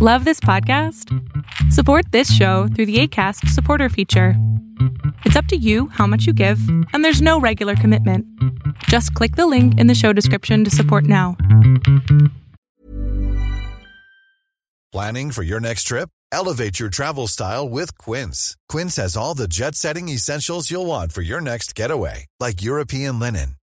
Love this podcast? Support this show through the ACAST supporter feature. It's up to you how much you give, and there's no regular commitment. Just click the link in the show description to support now. Planning for your next trip? Elevate your travel style with Quince. Quince has all the jet setting essentials you'll want for your next getaway, like European linen,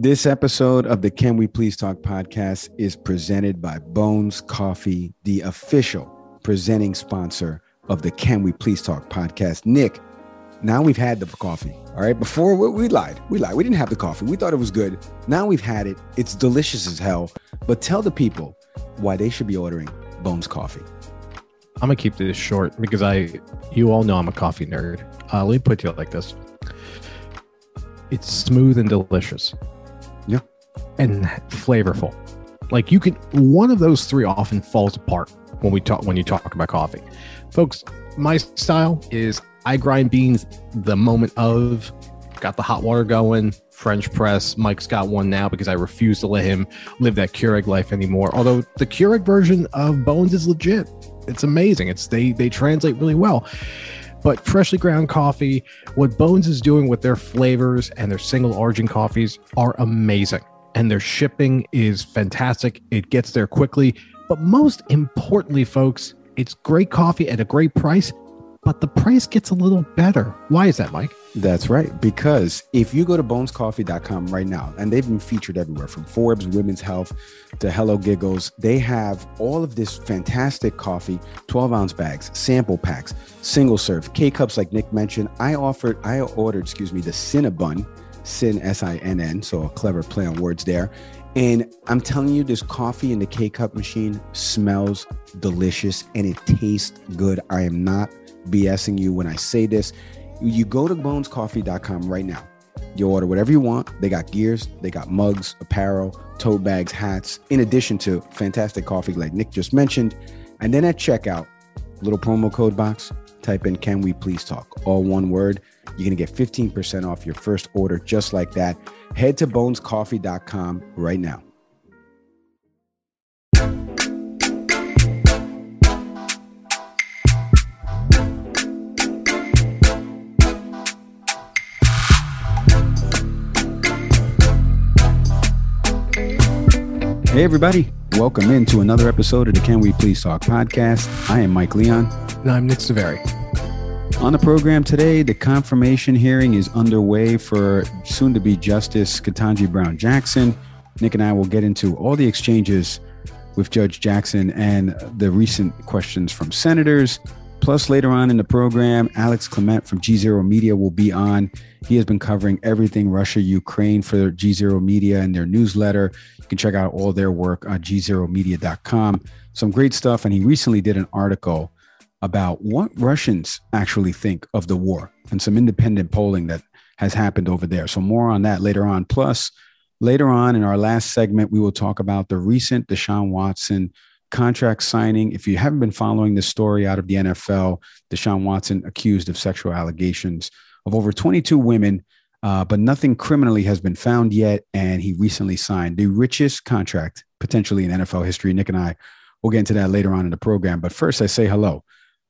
This episode of the Can We Please Talk podcast is presented by Bones Coffee, the official presenting sponsor of the Can We Please Talk podcast. Nick, now we've had the coffee. All right. Before we, we lied. We lied. We didn't have the coffee. We thought it was good. Now we've had it. It's delicious as hell. But tell the people why they should be ordering Bones Coffee. I'm gonna keep this short because I, you all know I'm a coffee nerd. Uh, let me put it like this: it's smooth and delicious. And flavorful. Like you can, one of those three often falls apart when we talk when you talk about coffee, folks. My style is I grind beans the moment of, got the hot water going, French press. Mike's got one now because I refuse to let him live that Keurig life anymore. Although the Keurig version of Bones is legit. It's amazing. It's they they translate really well. But freshly ground coffee, what Bones is doing with their flavors and their single origin coffees are amazing. And their shipping is fantastic. It gets there quickly. But most importantly, folks, it's great coffee at a great price, but the price gets a little better. Why is that, Mike? That's right. Because if you go to bonescoffee.com right now, and they've been featured everywhere from Forbes, Women's Health to Hello Giggles, they have all of this fantastic coffee, 12 ounce bags, sample packs, single serve, K cups, like Nick mentioned. I offered, I ordered, excuse me, the Cinnabon, Sin S I N N, so a clever play on words there. And I'm telling you, this coffee in the K cup machine smells delicious and it tastes good. I am not BSing you when I say this. You go to bonescoffee.com right now. You order whatever you want. They got gears, they got mugs, apparel, tote bags, hats, in addition to fantastic coffee like Nick just mentioned. And then at checkout, little promo code box, type in Can We Please Talk, all one word. You're going to get 15% off your first order just like that. Head to bonescoffee.com right now. Hey, everybody. Welcome into another episode of the Can We Please Talk podcast. I am Mike Leon. And I'm Nick Saveri. On the program today, the confirmation hearing is underway for soon to be Justice Ketanji Brown Jackson. Nick and I will get into all the exchanges with Judge Jackson and the recent questions from senators. Plus, later on in the program, Alex Kliment from G Zero Media will be on. He has been covering everything Russia, Ukraine for G Zero Media and their newsletter. You can check out all their work on gzeromedia.com. Some great stuff. And he recently did an article about what Russians actually think of the war and some independent polling that has happened over there. So, more on that later on. Plus, later on in our last segment, we will talk about the recent Deshaun Watson contract signing. If you haven't been following this story out of the NFL, Deshaun Watson accused of sexual allegations of over 22 women, uh, but nothing criminally has been found yet. And he recently signed the richest contract potentially in NFL history. Nick and I will get into that later on in the program. But first, I say hello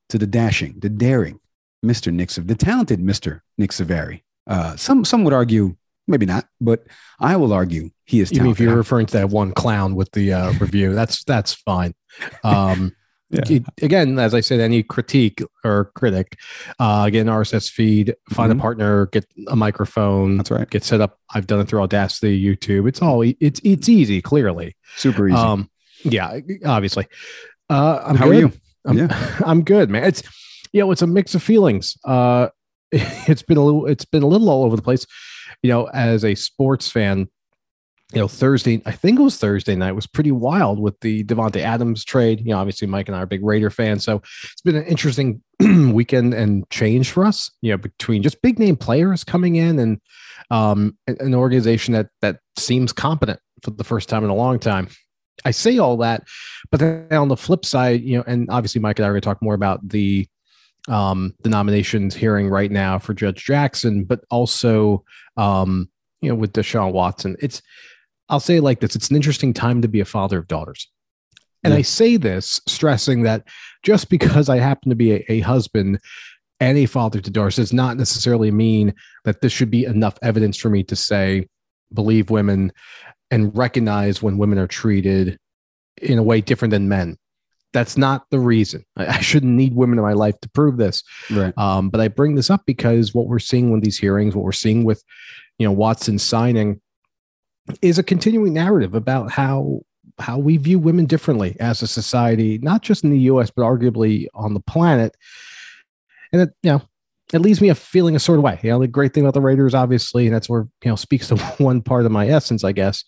to the dashing, the daring Mr. Nick, the talented Mr. Nick Saveri. Uh, some some would argue maybe not, but I will argue he is. Even if you're referring to that one clown with the uh, review, that's that's fine. Um, yeah. again, as I said, any critique or critic, uh, again, RSS feed, find mm-hmm. a partner, get a microphone. That's right. Get set up. I've done it through Audacity, YouTube. It's all it's it's easy. Clearly, super easy. Um, yeah, obviously. Uh, I'm How good. are you? I'm, yeah, I'm good, man. It's you know, it's a mix of feelings. Uh, it's been a little, it's been a little all over the place. You know, as a sports fan, you know, Thursday, I think it was Thursday night, was pretty wild with the Davante Adams trade. You know, obviously Mike and I are big Raider fans, so it's been an interesting weekend and change for us. You know, between just big name players coming in and um, an organization that that seems competent for the first time in a long time. I say all that, but then on the flip side, you know, and obviously Mike and I are going to talk more about the um, the nominations hearing right now for Judge Jackson, but also um, you know with Deshaun Watson. It's I'll say it like this: it's an interesting time to be a father of daughters. And yeah. I say this stressing that just because I happen to be a, a husband and a father to daughters does not necessarily mean that this should be enough evidence for me to say believe women and recognize when women are treated in a way different than men. That's not the reason. I, I shouldn't need women in my life to prove this. Right. Um, but I bring this up because what we're seeing with these hearings, what we're seeing with, you know, Watson signing, is a continuing narrative about how how we view women differently as a society, not just in the U.S. but arguably on the planet. And it, you know, it leaves me a feeling a sort of way. You know, the great thing about the Raiders, obviously, and that's where you know speaks to one part of my essence, I guess.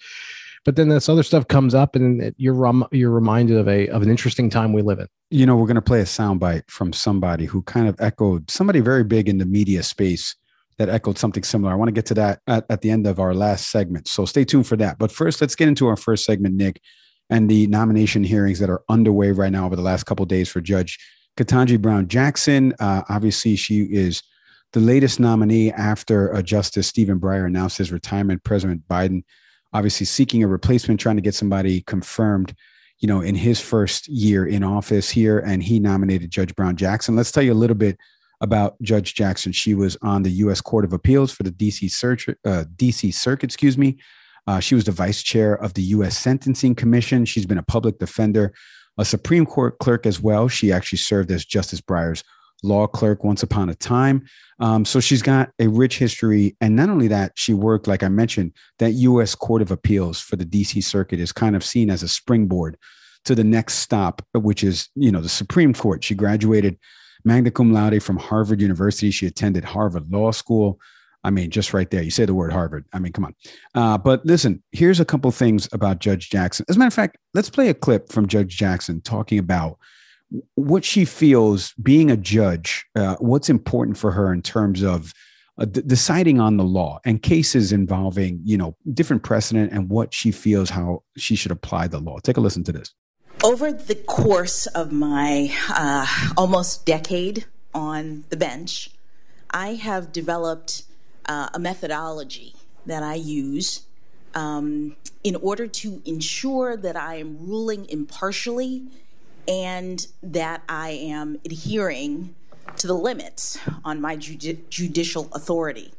But then this other stuff comes up, and you're you're reminded of a of an interesting time we live in. You know, we're going to play a soundbite from somebody who kind of echoed somebody very big in the media space that echoed something similar. I want to get to that at, at the end of our last segment, so stay tuned for that. But first, let's get into our first segment, Nick, and the nomination hearings that are underway right now over the last couple days for Judge Ketanji Brown Jackson. Uh, obviously, she is the latest nominee after uh, Justice Stephen Breyer announced his retirement. President Biden obviously seeking a replacement, trying to get somebody confirmed, you know, in his first year in office here, and he nominated Judge Brown Jackson. Let's tell you a little bit about Judge Jackson. She was on the U.S. Court of Appeals for the D.C. Search, uh, D.C. Circuit, excuse me. Uh, she was the vice chair of the U.S. Sentencing Commission. She's been a public defender, a Supreme Court clerk as well. She actually served as Justice Breyer's law clerk once upon a time. Um, so she's got a rich history. And not only that, she worked, like I mentioned, that U.S. Court of Appeals for the D.C. Circuit is kind of seen as a springboard to the next stop, which is, you know, the Supreme Court. She graduated magna cum laude from Harvard University. She attended Harvard Law School. I mean, just right there, you say the word Harvard. I mean, come on. Uh, but listen, here's a couple things about Judge Jackson. As a matter of fact, let's play a clip from Judge Jackson talking about what she feels being a judge, uh, what's important for her in terms of uh, d- deciding on the law and cases involving, you know, different precedent and what she feels how she should apply the law. Take a listen to this. Over the course of my uh, almost decade on the bench, I have developed uh, a methodology that I use um, in order to ensure that I am ruling impartially and that I am adhering to the limits on my judi- judicial authority.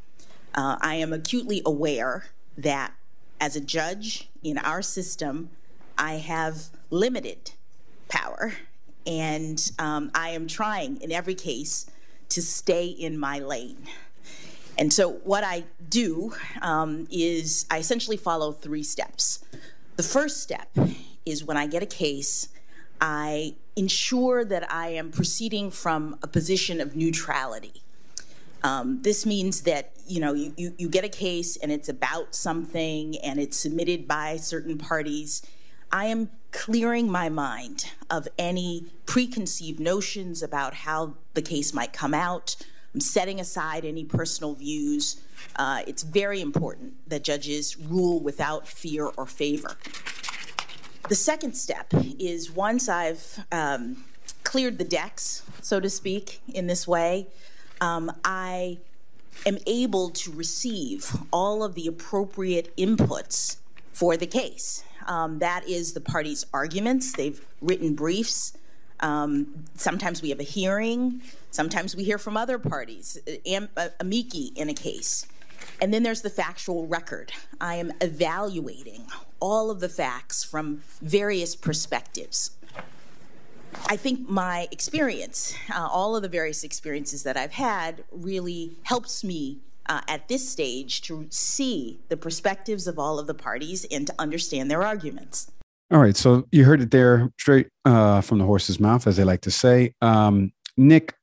Uh, I am acutely aware that as a judge in our system, I have limited power, and um, I am trying in every case to stay in my lane. And so, what I do um, is I essentially follow three steps. The first step is when I get a case I ensure that I am proceeding from a position of neutrality. Um, this means that you know you, you, you get a case and it's about something and it's submitted by certain parties. I am clearing my mind of any preconceived notions about how the case might come out. I'm setting aside any personal views. Uh, it's very important that judges rule without fear or favor. The second step is once I've um, cleared the decks, so to speak, in this way, um, I am able to receive all of the appropriate inputs for the case. Um, that is the parties' arguments. They've written briefs. Um, sometimes we have a hearing. Sometimes we hear from other parties, am, uh, amici in a case. And then there's the factual record. I am evaluating all of the facts from various perspectives. I think my experience, uh, all of the various experiences that I've had, really helps me uh, at this stage to see the perspectives of all of the parties and to understand their arguments. All right. So you heard it there straight uh, from the horse's mouth, as they like to say. Um, Nick,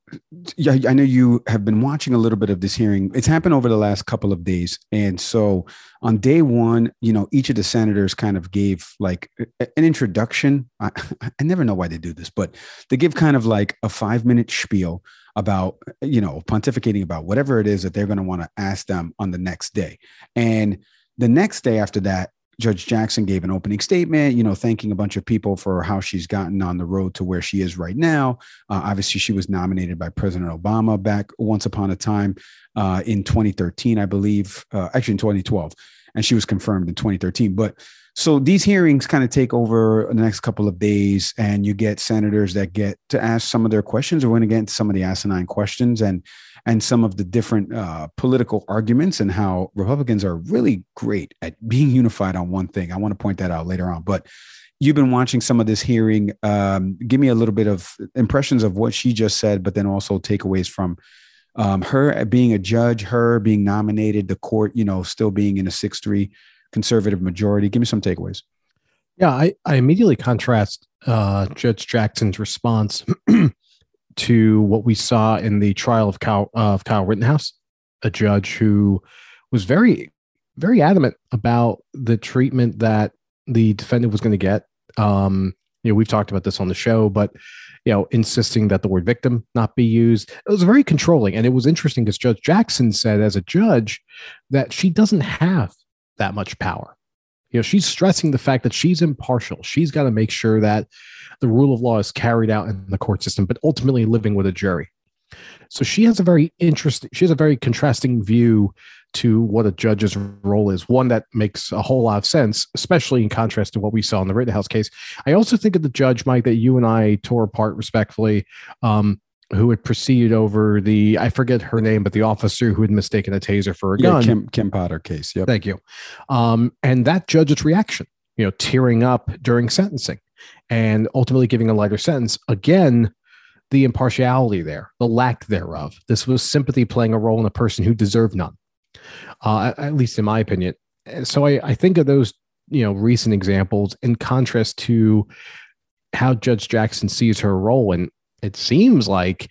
I know you have been watching a little bit of this hearing. It's happened over the last couple of days. And so on day one, you know, each of the senators kind of gave like an introduction. I, I never know why they do this, but they give kind of like a five minute spiel about, you know, pontificating about whatever it is that they're going to want to ask them on the next day. And the next day after that, Judge Jackson gave an opening statement, you know, thanking a bunch of people for how she's gotten on the road to where she is right now. Uh, obviously, she was nominated by President Obama back once upon a time uh, in 2013, I believe, uh, actually in 2012, and she was confirmed in 2013. But so these hearings kind of take over the next couple of days, and you get senators that get to ask some of their questions. We're going to get into some of the asinine questions and and some of the different uh, political arguments and how Republicans are really great at being unified on one thing. I want to point that out later on, but you've been watching some of this hearing. Um, give me a little bit of impressions of what she just said, but then also takeaways from um, her being a judge, her being nominated, the court, you know, still being in a six three conservative majority. Give me some takeaways. Yeah, I, I immediately contrast uh, Judge Jackson's response to what we saw in the trial of Kyle, uh, of Kyle Rittenhouse, a judge who was very, very adamant about the treatment that the defendant was going to get. Um, you know, we've talked about this on the show, but you know, insisting that the word victim not be used. It was very controlling, and it was interesting because Judge Jackson said, as a judge, that she doesn't have that much power. You know, she's stressing the fact that she's impartial. She's got to make sure that the rule of law is carried out in the court system, but ultimately living with a jury. So she has a very interesting, she has a very contrasting view to what a judge's role is, one that makes a whole lot of sense, especially in contrast to what we saw in the Rittenhouse case. I also think of the judge, Mike, that you and I tore apart respectfully. Um, who had proceeded over the I forget her name, but the officer who had mistaken a taser for a yeah, gun. Kim, Kim Potter case. Yep. Thank you. Um, and that judge's reaction, you know, tearing up during sentencing and ultimately giving a lighter sentence. Again, the impartiality there, the lack thereof. This was sympathy playing a role in a person who deserved none, uh, at least in my opinion. So I, I think of those, you know, recent examples in contrast to how Judge Jackson sees her role and it seems like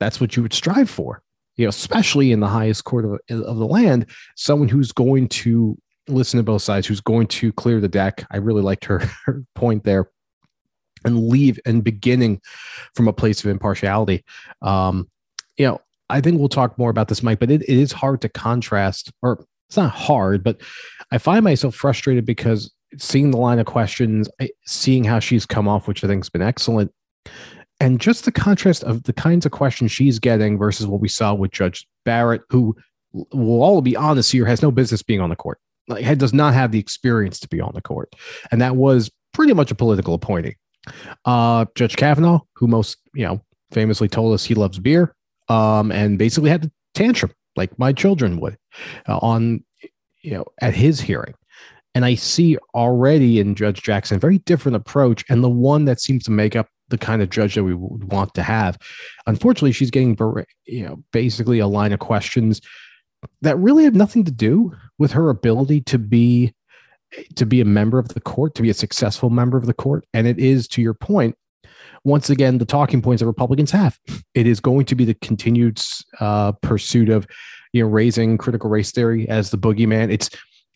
that's what you would strive for you know especially in the highest court of, of the land. Someone who's going to listen to both sides who's going to clear the deck. I really liked her, her point there. And leave and beginning from a place of impartiality. Um you know i think we'll talk more about this mike but it, it is hard to contrast or it's not hard but i find myself frustrated because seeing the line of questions seeing how she's come off which i think has been excellent and just the contrast of the kinds of questions she's getting versus what we saw with Judge Barrett, who will all be honest here, has no business being on the court. Like, does not have the experience to be on the court. And that was pretty much a political appointee. Uh, Judge Kavanaugh, who most, you know, famously told us he loves beer, um, and basically had the tantrum like my children would uh, on, you know, at his hearing. And I see already in Judge Jackson a very different approach, and the one that seems to make up the kind of judge that we would want to have. Unfortunately, she's getting you know basically a line of questions that really have nothing to do with her ability to be to be a member of the court, to be a successful member of the court, and it is to your point. Once again, the talking points that Republicans have. It is going to be the continued uh, pursuit of, you know, raising critical race theory as the boogeyman. It's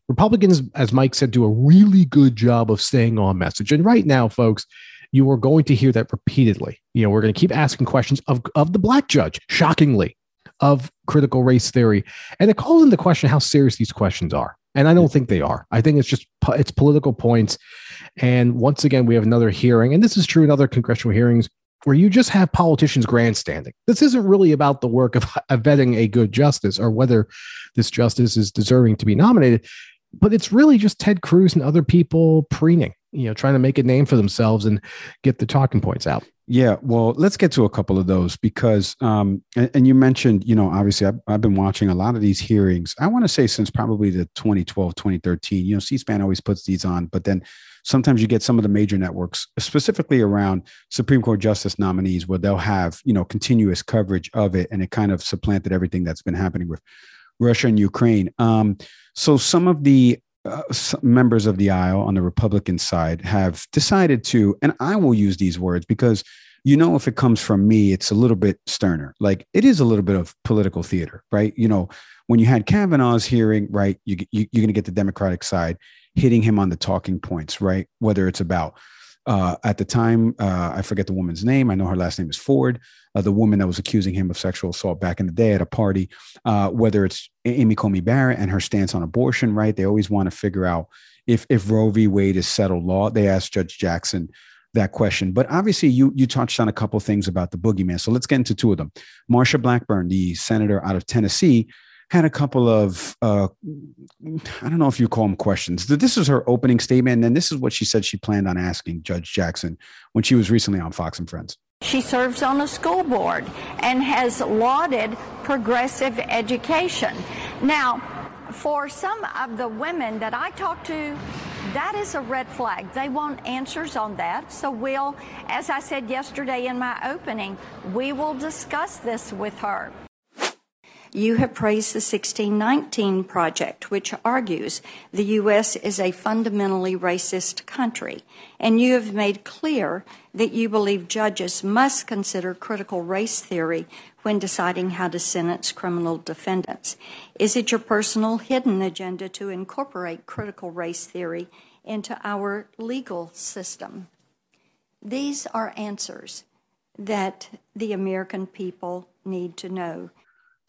Republicans, as Mike said, do a really good job of staying on message. And right now, folks, you are going to hear that repeatedly. You know, we're going to keep asking questions of, of the black judge, shockingly, of critical race theory. And it calls into question how serious these questions are. And I don't think they are. I think it's just it's political points. And once again, we have another hearing, and this is true in other congressional hearings where you just have politicians grandstanding. This isn't really about the work of, of vetting a good justice or whether this justice is deserving to be nominated, but it's really just Ted Cruz and other people preening, you know, trying to make a name for themselves and get the talking points out. Yeah, well, let's get to a couple of those because, um, and, and you mentioned, you know, obviously I've, I've, been watching a lot of these hearings. I want to say since probably the 2012, 2013, you know, C-SPAN always puts these on, but then sometimes you get some of the major networks, specifically around Supreme Court justice nominees, where they'll have, you know, continuous coverage of it. And it kind of supplanted everything that's been happening with Russia and Ukraine. Um, so some of the uh, members of the aisle on the Republican side have decided to, and I will use these words because you know, if it comes from me, it's a little bit sterner. Like it is a little bit of political theater, right? You know, when you had Kavanaugh's hearing, right, you, you, you're going to get the Democratic side hitting him on the talking points, right? Whether it's about uh, at the time, uh, I forget the woman's name. I know her last name is Ford, uh, the woman that was accusing him of sexual assault back in the day at a party. Uh, whether it's Amy Coney Barrett and her stance on abortion, right? They always want to figure out if if Roe v. Wade is settled law. They asked Judge Jackson that question. But obviously, you you touched on a couple things about the boogeyman. So let's get into two of them. Marsha Blackburn, the senator out of Tennessee, had a couple of uh, I don't know if you call them questions. This is her opening statement, and then this is what she said she planned on asking Judge Jackson when she was recently on Fox and Friends. She serves on a school board and has lauded progressive education. Now, for some of the women that I talk to, that is a red flag. They want answers on that. So we'll, as I said yesterday in my opening, we will discuss this with her. You have praised the 1619 Project, which argues the U.S. is a fundamentally racist country, and you have made clear that you believe judges must consider critical race theory when deciding how to sentence criminal defendants. Is it your personal hidden agenda to incorporate critical race theory into our legal system? These are answers that the American people need to know.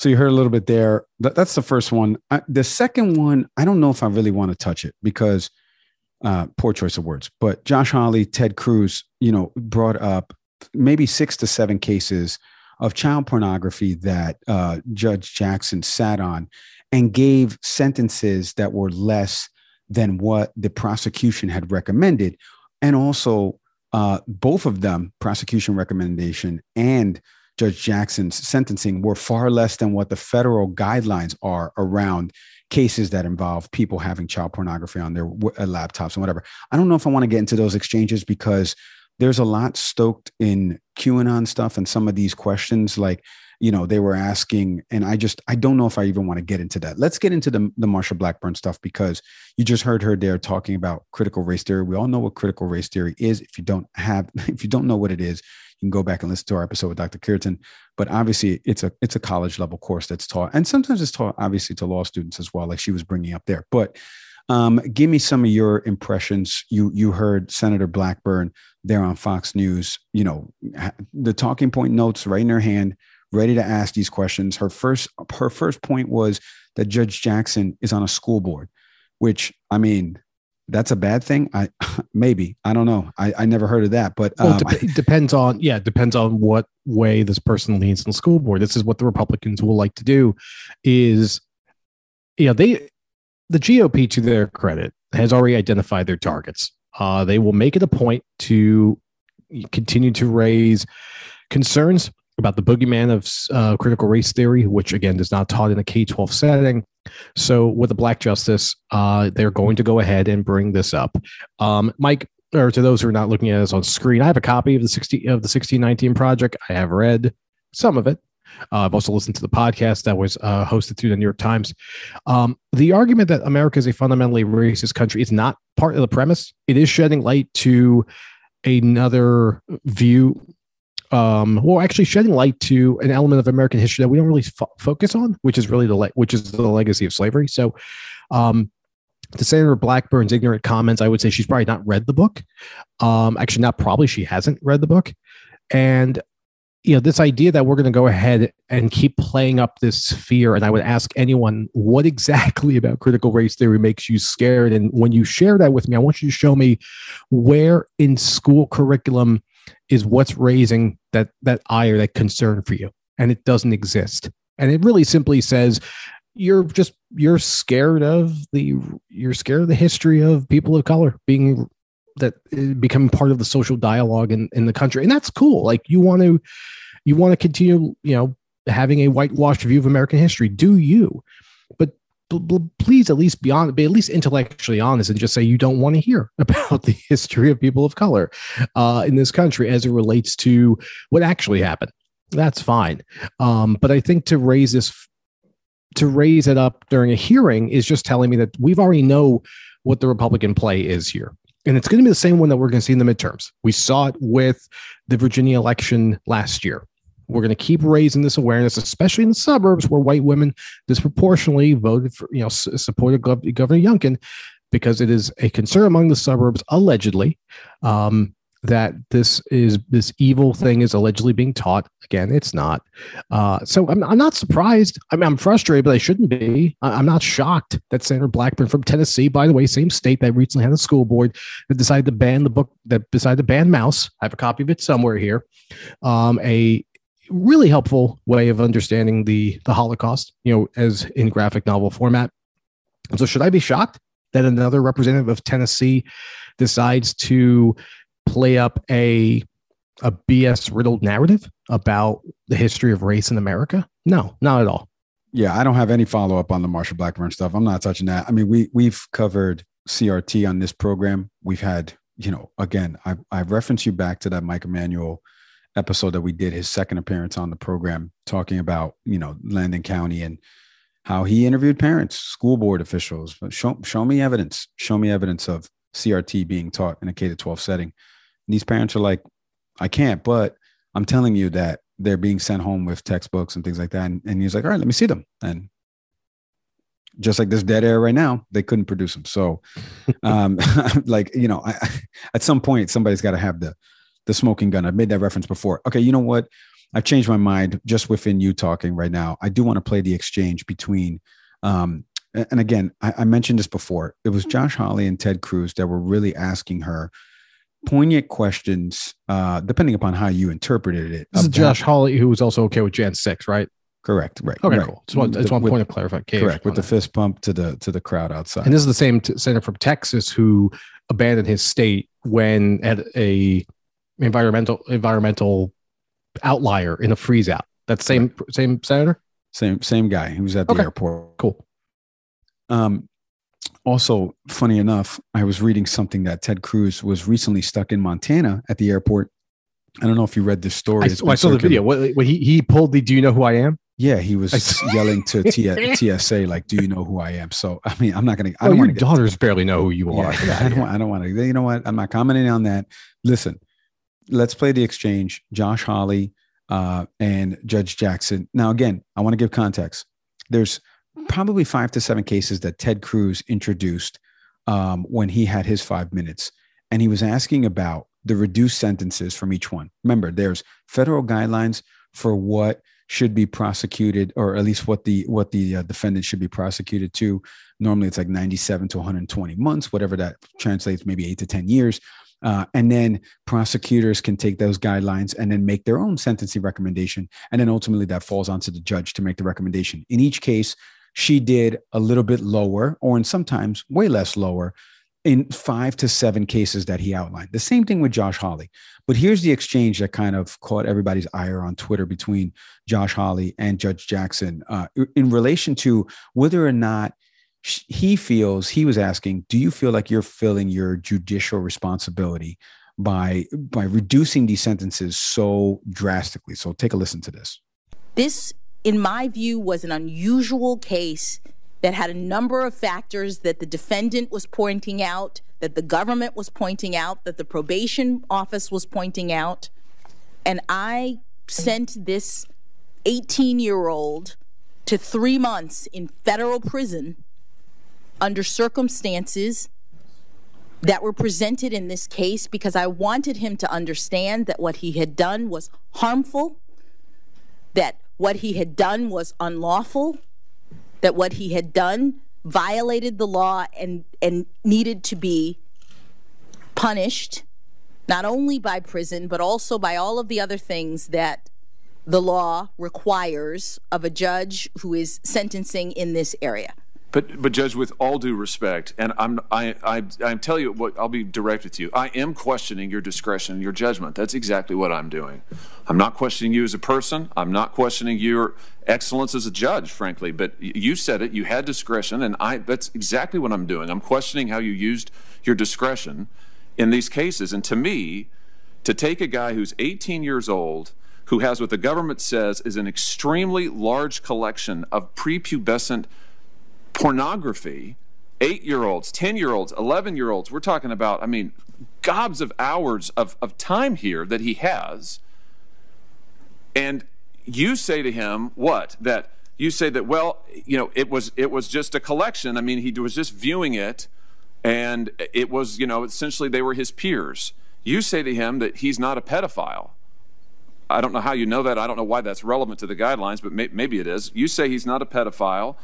So you heard a little bit there. That's the first one. I, the second one, I don't know if I really want to touch it because uh, poor choice of words. But Josh Hawley, Ted Cruz, you know, brought up maybe six to seven cases of child pornography that uh, Judge Jackson sat on and gave sentences that were less than what the prosecution had recommended. And also, uh, both of them, prosecution recommendation and Judge Jackson's sentencing were far less than what the federal guidelines are around cases that involve people having child pornography on their uh, laptops and whatever. I don't know if I want to get into those exchanges because there's a lot stoked in QAnon stuff and some of these questions. Like, you know, they were asking, and I just, I don't know if I even want to get into that. Let's get into the, the Marsha Blackburn stuff because you just heard her there talking about critical race theory. We all know what critical race theory is. If you don't have, if you don't know what it is, can go back and listen to our episode with Dr. Kirtan. But obviously, it's a it's a college level course that's taught, and sometimes it's taught obviously to law students as well, like she was bringing up there. But um, give me some of your impressions. You you heard Senator Blackburn there on Fox News. You know the talking point notes right in her hand, ready to ask these questions. Her first her first point was that Judge Jackson is on a school board, which I mean that's a bad thing? I maybe. I don't know. I, I never heard of that but um, well, it depends on yeah depends on what way this person leans in the school board. This is what the republicans will like to do is you know they the gop to their credit has already identified their targets. Uh, they will make it a point to continue to raise concerns about the boogeyman of uh, critical race theory, which again is not taught in a K 12 setting. So, with the Black Justice, uh, they're going to go ahead and bring this up. Um, Mike, or to those who are not looking at us on screen, I have a copy of the 60 of the 1619 project. I have read some of it. Uh, I've also listened to the podcast that was uh, hosted through the New York Times. Um, the argument that America is a fundamentally racist country is not part of the premise. It is shedding light to another view um, well, actually shedding light to an element of American history that we don't really fo- focus on, which is really the le- which is the legacy of slavery. So, um, to Senator Blackburn's ignorant comments, I would say she's probably not read the book. Um, actually, not probably she hasn't read the book, and you know this idea that we're going to go ahead and keep playing up this fear. And I would ask anyone, what exactly about critical race theory makes you scared? And when you share that with me, I want you to show me where in school curriculum is what's raising that that ire, that concern for you, and it doesn't exist. And it really simply says you're just you're scared of the you're scared of the history of people of color being that uh, becoming part of the social dialogue in, in the country. And that's cool. Like you want to you want to continue you know having a whitewashed view of american history. Do you? But please at least be on be at least intellectually honest and just say you don't want to hear about the history of people of color uh, in this country as it relates to what actually happened. That's fine. Um, but i think to raise this to raise it up during a hearing is just telling me that we've already know what the republican play is here. And it's going to be the same one that we're going to see in the midterms. We saw it with the virginia election last year we're going to keep raising this awareness, especially in the suburbs where white women disproportionately voted for, you know, supported Gov- Governor Youngkin because it is a concern among the suburbs, allegedly, um, that this is this evil thing is allegedly being taught. Again, it's not. Uh, so I'm, I'm not surprised. I mean, I'm frustrated, but I shouldn't be. I'm not shocked that Senator Blackburn from Tennessee, by the way, same state that recently had a school board that decided to ban the book that decided to ban Maus. I have a copy of it somewhere here. Um, a really helpful way of understanding the the Holocaust, you know, as in graphic novel format. And so, should I be shocked that another representative of Tennessee decides to play up a a BS riddled narrative about the history of race in America? No, not at all. Yeah, I don't have any follow up on the Marsha Blackburn stuff. I'm not touching that. I mean, we we've covered CRT on this program. We've had, you know, again, I I reference you back to that Mike Emanuel episode that we did, his second appearance on the program, talking about you know Loudoun County and how he interviewed parents, school board officials. Show show me evidence. Show me evidence of CRT being taught in a K to 12 setting. And these parents are like, I can't, but I'm telling you that they're being sent home with textbooks and things like that. And, and he's like, all right, let me see them. And just like this dead air right now, they couldn't produce them. So, um, like, you know, I, at some point, somebody's got to have the the smoking gun. I've made that reference before. Okay, you know what? I've changed my mind just within you talking right now. I do want to play the exchange between, um, and again, I, I mentioned this before. It was Josh Hawley and Ted Cruz that were really asking her poignant questions, uh, depending upon how you interpreted it. This is Josh Hawley, who was also okay with Jan six, right? Correct. Right. Okay. Right. Cool. Just one, one point of clarification. Correct. With the fist pump to the to the crowd outside. And this is the same t- senator from Texas who abandoned his state when at a environmental environmental outlier in a freeze out. That same right. same senator, same same guy who was at the okay. airport. Cool. Um, also, funny enough, I was reading something that Ted Cruz was recently stuck in Montana at the airport. I don't know if you read this story. I, I saw the video. What, what, he he pulled the "Do you know who I am?" Yeah, he was yelling to T- TSA like, "Do you know who I am?" So I mean, I'm not gonna. I don't oh, your daughters barely know who you are. Yeah, I don't. I don't want to. You know what? I'm not commenting on that. Listen, let's play the exchange. Josh Hawley uh, and Judge Jackson. Now, again, I want to give context. There's probably five to seven cases that Ted Cruz introduced um, when he had his five minutes, and he was asking about the reduced sentences from each one. Remember, there's federal guidelines for what should be prosecuted, or at least what the what the uh, defendant should be prosecuted to. Normally, it's like 97 to 120 months, whatever that translates, maybe eight to 10 years. Uh, and then prosecutors can take those guidelines and then make their own sentencing recommendation. And then ultimately that falls onto the judge to make the recommendation. In each case, she did a little bit lower, or in sometimes way less lower, in five to seven cases that he outlined. The same thing with Josh Hawley. But here's the exchange that kind of caught everybody's ire on Twitter between Josh Hawley and Judge Jackson uh, in relation to whether or not he feels he was asking do you feel like you're filling your judicial responsibility by by reducing these sentences so drastically? So take a listen to this. This in my view was an unusual case that had a number of factors that the defendant was pointing out that the government was pointing out that the probation office was pointing out. And i sent this 18 year old to 3 months in federal prison under circumstances that were presented in this case because I wanted him to understand that what he had done was harmful, that what he had done was unlawful, that what he had done violated the law and, and needed to be punished not only by prison, but also by all of the other things that the law requires of a judge who is sentencing in this area. But, but Judge, with all due respect, and I'm, I, I, I'm telling you what, I'll be direct with you. I am questioning your discretion and your judgment. That's exactly what I'm doing. I'm not questioning you as a person. I'm not questioning your excellence as a judge, frankly. But you said it. You had discretion, and I. That's exactly what I'm doing. I'm questioning how you used your discretion in these cases. And to me, to take a guy who's 18 years old who has what the government says is an extremely large collection of prepubescent pornography, eight year olds, 10 year olds, 11 year olds. We're talking about, I mean, gobs of hours of, of time here that he has. And you say to him, what? That you say that, well, you know, it was it was just a collection. I mean, he was just viewing it and it was, you know, essentially they were his peers. You say to him that he's not a pedophile. I don't know how you know that. I don't know why that's relevant to the guidelines, but may, maybe it is. You say he's not a pedophile.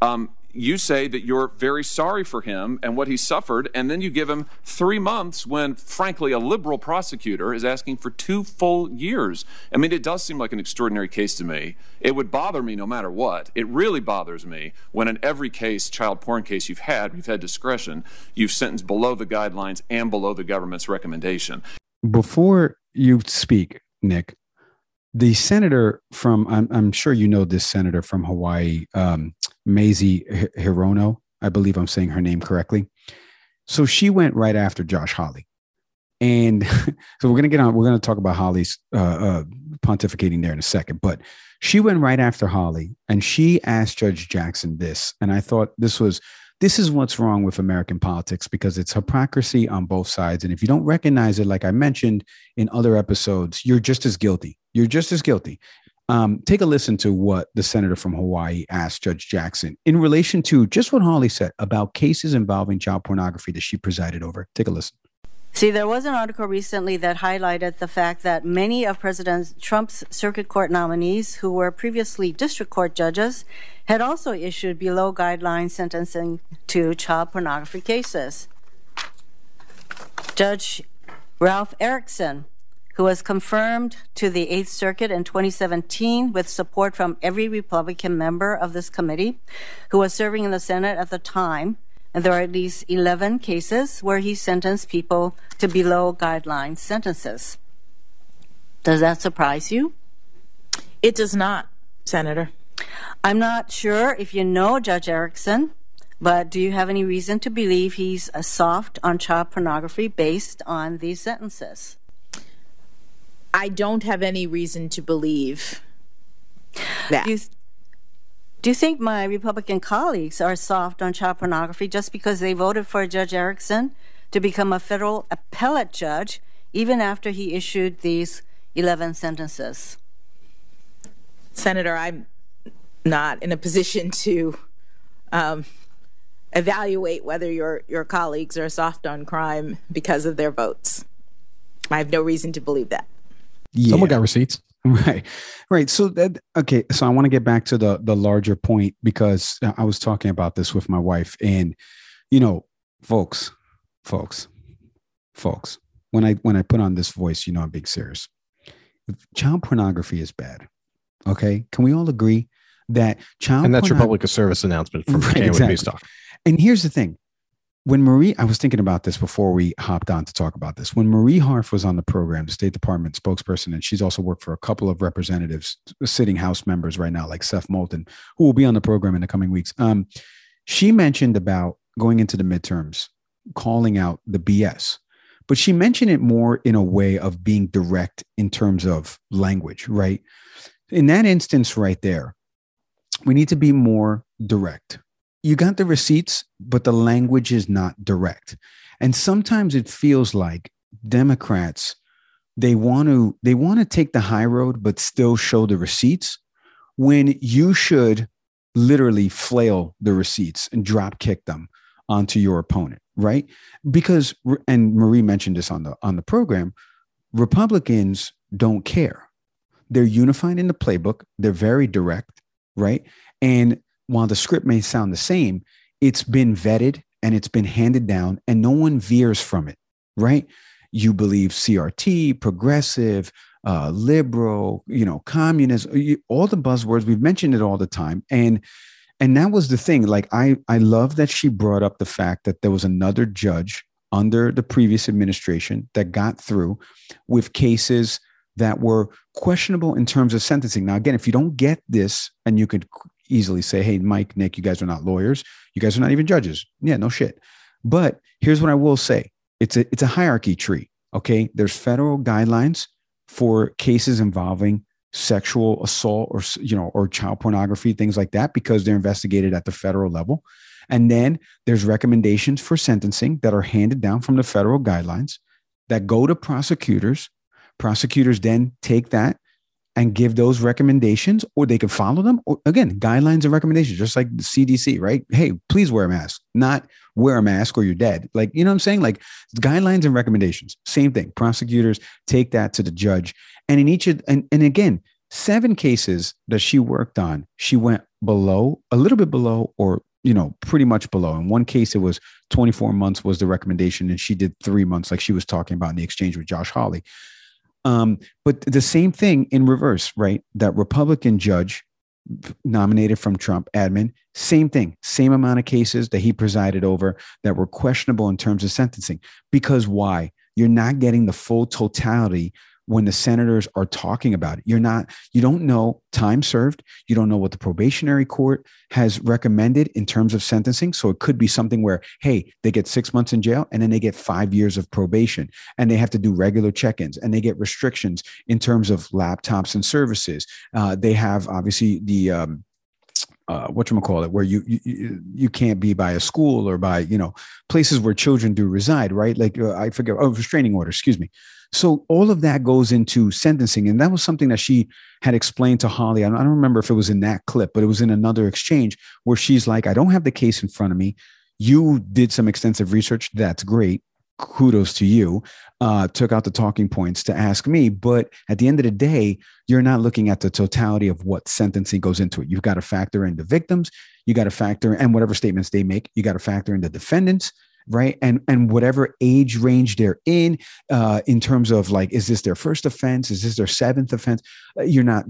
Um, you say that you're very sorry for him and what he suffered, and then you give him three months when, frankly, a liberal prosecutor is asking for two full years. I mean, it does seem like an extraordinary case to me. It would bother me no matter what. It really bothers me when, in every case, child porn case you've had, you've had discretion, you've sentenced below the guidelines and below the government's recommendation. Before you speak, Nick, the senator from I'm, I'm sure you know this senator from Hawaii, um, Mazie Hirono. I believe I'm saying her name correctly. So she went right after Josh Hawley. And so we're going to get on, we're going to talk about Hawley's uh, uh, pontificating there in a second. But she went right after Hawley and she asked Judge Jackson this. And I thought this was, this is what's wrong with American politics because it's hypocrisy on both sides. And if you don't recognize it, like I mentioned in other episodes, you're just as guilty. You're just as guilty. Um, take a listen to what the senator from Hawaii asked Judge Jackson in relation to just what Hawley said about cases involving child pornography that she presided over. Take a listen. See, there was an article recently that highlighted the fact that many of President Trump's circuit court nominees, who were previously district court judges, had also issued below guideline sentencing to child pornography cases. Judge Ralph Erickson who was confirmed to the Eighth Circuit in 2017 with support from every Republican member of this committee who was serving in the Senate at the time. And there are at least 11 cases where he sentenced people to below guideline sentences. Does that surprise you? It does not, Senator. I'm not sure if you know Judge Erickson, but do you have any reason to believe he's a soft on child pornography based on these sentences? I don't have any reason to believe that. Do you, do you think my Republican colleagues are soft on child pornography just because they voted for Judge Erickson to become a federal appellate judge even after he issued these 11 sentences? Senator, I'm not in a position to um, evaluate whether your, your colleagues are soft on crime because of their votes. I have no reason to believe that. Yeah. Someone got receipts. Right. Right. So that okay, so I want to get back to the the larger point because I was talking about this with my wife and you know, folks, folks, folks, when I when I put on this voice, you know I'm being serious. Child pornography is bad. Okay? Can we all agree that child And that's your public service announcement from right, exactly. And here's the thing when Marie, I was thinking about this before we hopped on to talk about this. When Marie Harf was on the program, the State Department spokesperson, and she's also worked for a couple of representatives, sitting House members right now, like Seth Moulton, who will be on the program in the coming weeks. Um, she mentioned about going into the midterms, calling out the BS, but she mentioned it more in a way of being direct in terms of language, right? In that instance, right there, we need to be more direct you got the receipts, but the language is not direct. And sometimes it feels like Democrats they want to they want to take the high road but still show the receipts when you should literally flail the receipts and drop kick them onto your opponent, right? Because and Marie mentioned this on the on the program, Republicans don't care. They're unified in the playbook, they're very direct, right? And while the script may sound the same, it's been vetted and it's been handed down and no one veers from it, right? you believe CRT, progressive, uh, liberal, you know, communist, all the buzzwords. We've mentioned it all the time. And and that was the thing. Like I I love that she brought up the fact that there was another judge under the previous administration that got through with cases that were questionable in terms of sentencing. Now, again, if you don't get this, and you could easily say, hey, Mike, Nick, you guys are not lawyers. You guys are not even judges. Yeah, no shit. But here's what I will say it's a, it's a hierarchy tree. Okay. There's federal guidelines for cases involving sexual assault or you know or child pornography things like that because they're investigated at the federal level and then there's recommendations for sentencing that are handed down from the federal guidelines that go to prosecutors prosecutors then take that and give those recommendations or they can follow them. Or again guidelines and recommendations just like the cdc right? Hey please wear a mask not wear a mask or you're dead. Like you know what i'm saying? Like guidelines and recommendations same thing. Prosecutors take that to the judge. And in each of and, and again seven cases that she worked on she went below a little bit below or you know pretty much below. In one case it was 24 months was the recommendation and she did three months like she was talking about in the exchange with josh hawley um, but the same thing in reverse, right? That Republican judge nominated from Trump admin, same thing, same amount of cases that he presided over that were questionable in terms of sentencing. Because why? You're not getting the full totality when the senators are talking about it. You're not, you don't know time served. You don't know what the probationary court has recommended in terms of sentencing. So it could be something where, hey, they get six months in jail and then they get five years of probation and they have to do regular check ins and they get restrictions in terms of laptops and services. Uh, they have obviously the, um, uh, what you call it, where you, you you can't be by a school or by you know places where children do reside, right? Like uh, I forget, oh, restraining order, excuse me. So all of that goes into sentencing. And that was something that she had explained to Hawley. I don't, remember if it was in that clip, but it was in another exchange where she's like, I don't have the case in front of me. You did some extensive research. That's great. Kudos to you. Uh, took out the talking points to ask me. But at the end of the day, you're not looking at the totality of what sentencing goes into it. You've got to factor in the victims. You got to factor and whatever statements they make. You got to factor in the defendants right? And and whatever age range they're in uh, in terms of like is this their first offense? Is this their seventh offense? Uh, you're not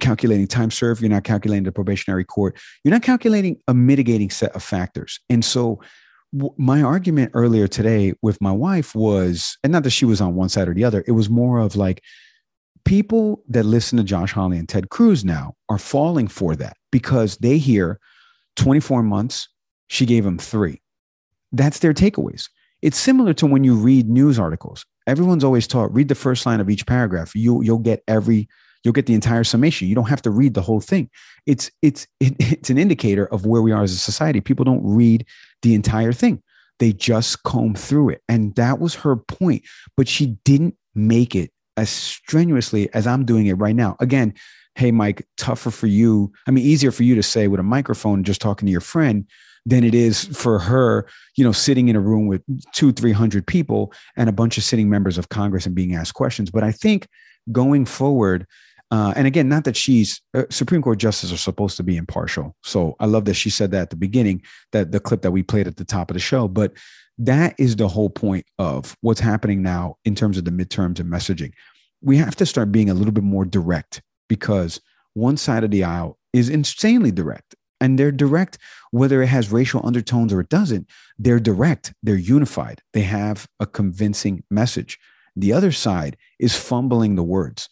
calculating time served. You're not calculating the probationary court. You're not calculating a mitigating set of factors. And so w- my argument earlier today with my wife was and not that she was on one side or the other it was more of like people that listen to josh hawley and ted cruz now are falling for that because they hear 24 months she gave him three that's their takeaways. It's similar to when you read news articles. Everyone's always taught read the first line of each paragraph. You you'll get every you'll get the entire summation. You don't have to read the whole thing. It's it's it, it's an indicator of where we are as a society. People don't read the entire thing. They just comb through it. And that was her point, but she didn't make it as strenuously as I'm doing it right now. Again, hey Mike, tougher for you. I mean, easier for you to say with a microphone just talking to your friend than it is for her, you know, sitting in a room with two, 300 people and a bunch of sitting members of Congress and being asked questions. But I think going forward, uh, and again, not that she's uh, Supreme Court justices are supposed to be impartial. So I love that she said that at the beginning, that the clip that we played at the top of the show. But that is the whole point of what's happening now in terms of the midterms and messaging. We have to start being a little bit more direct because one side of the aisle is insanely direct and they're direct whether it has racial undertones or it doesn't they're direct they're unified they have a convincing message. The other side is fumbling the words.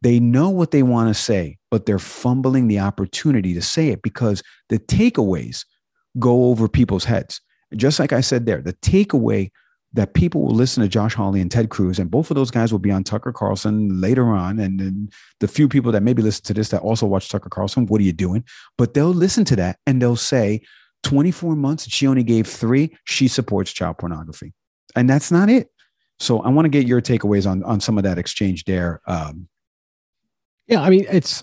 They know what they want to say but they're fumbling the opportunity to say it because the takeaways go over people's heads. Just like i said there the takeaway that people will listen to Josh Hawley and Ted Cruz, and both of those guys will be on Tucker Carlson later on. And, and, the few people that maybe listen to this that also watch Tucker Carlson, what are you doing? But they'll listen to that and they'll say, 24 months, she only gave three, she supports child pornography. And that's not it. So I want to get your takeaways on, on some of that exchange there. Um, yeah, I mean, it's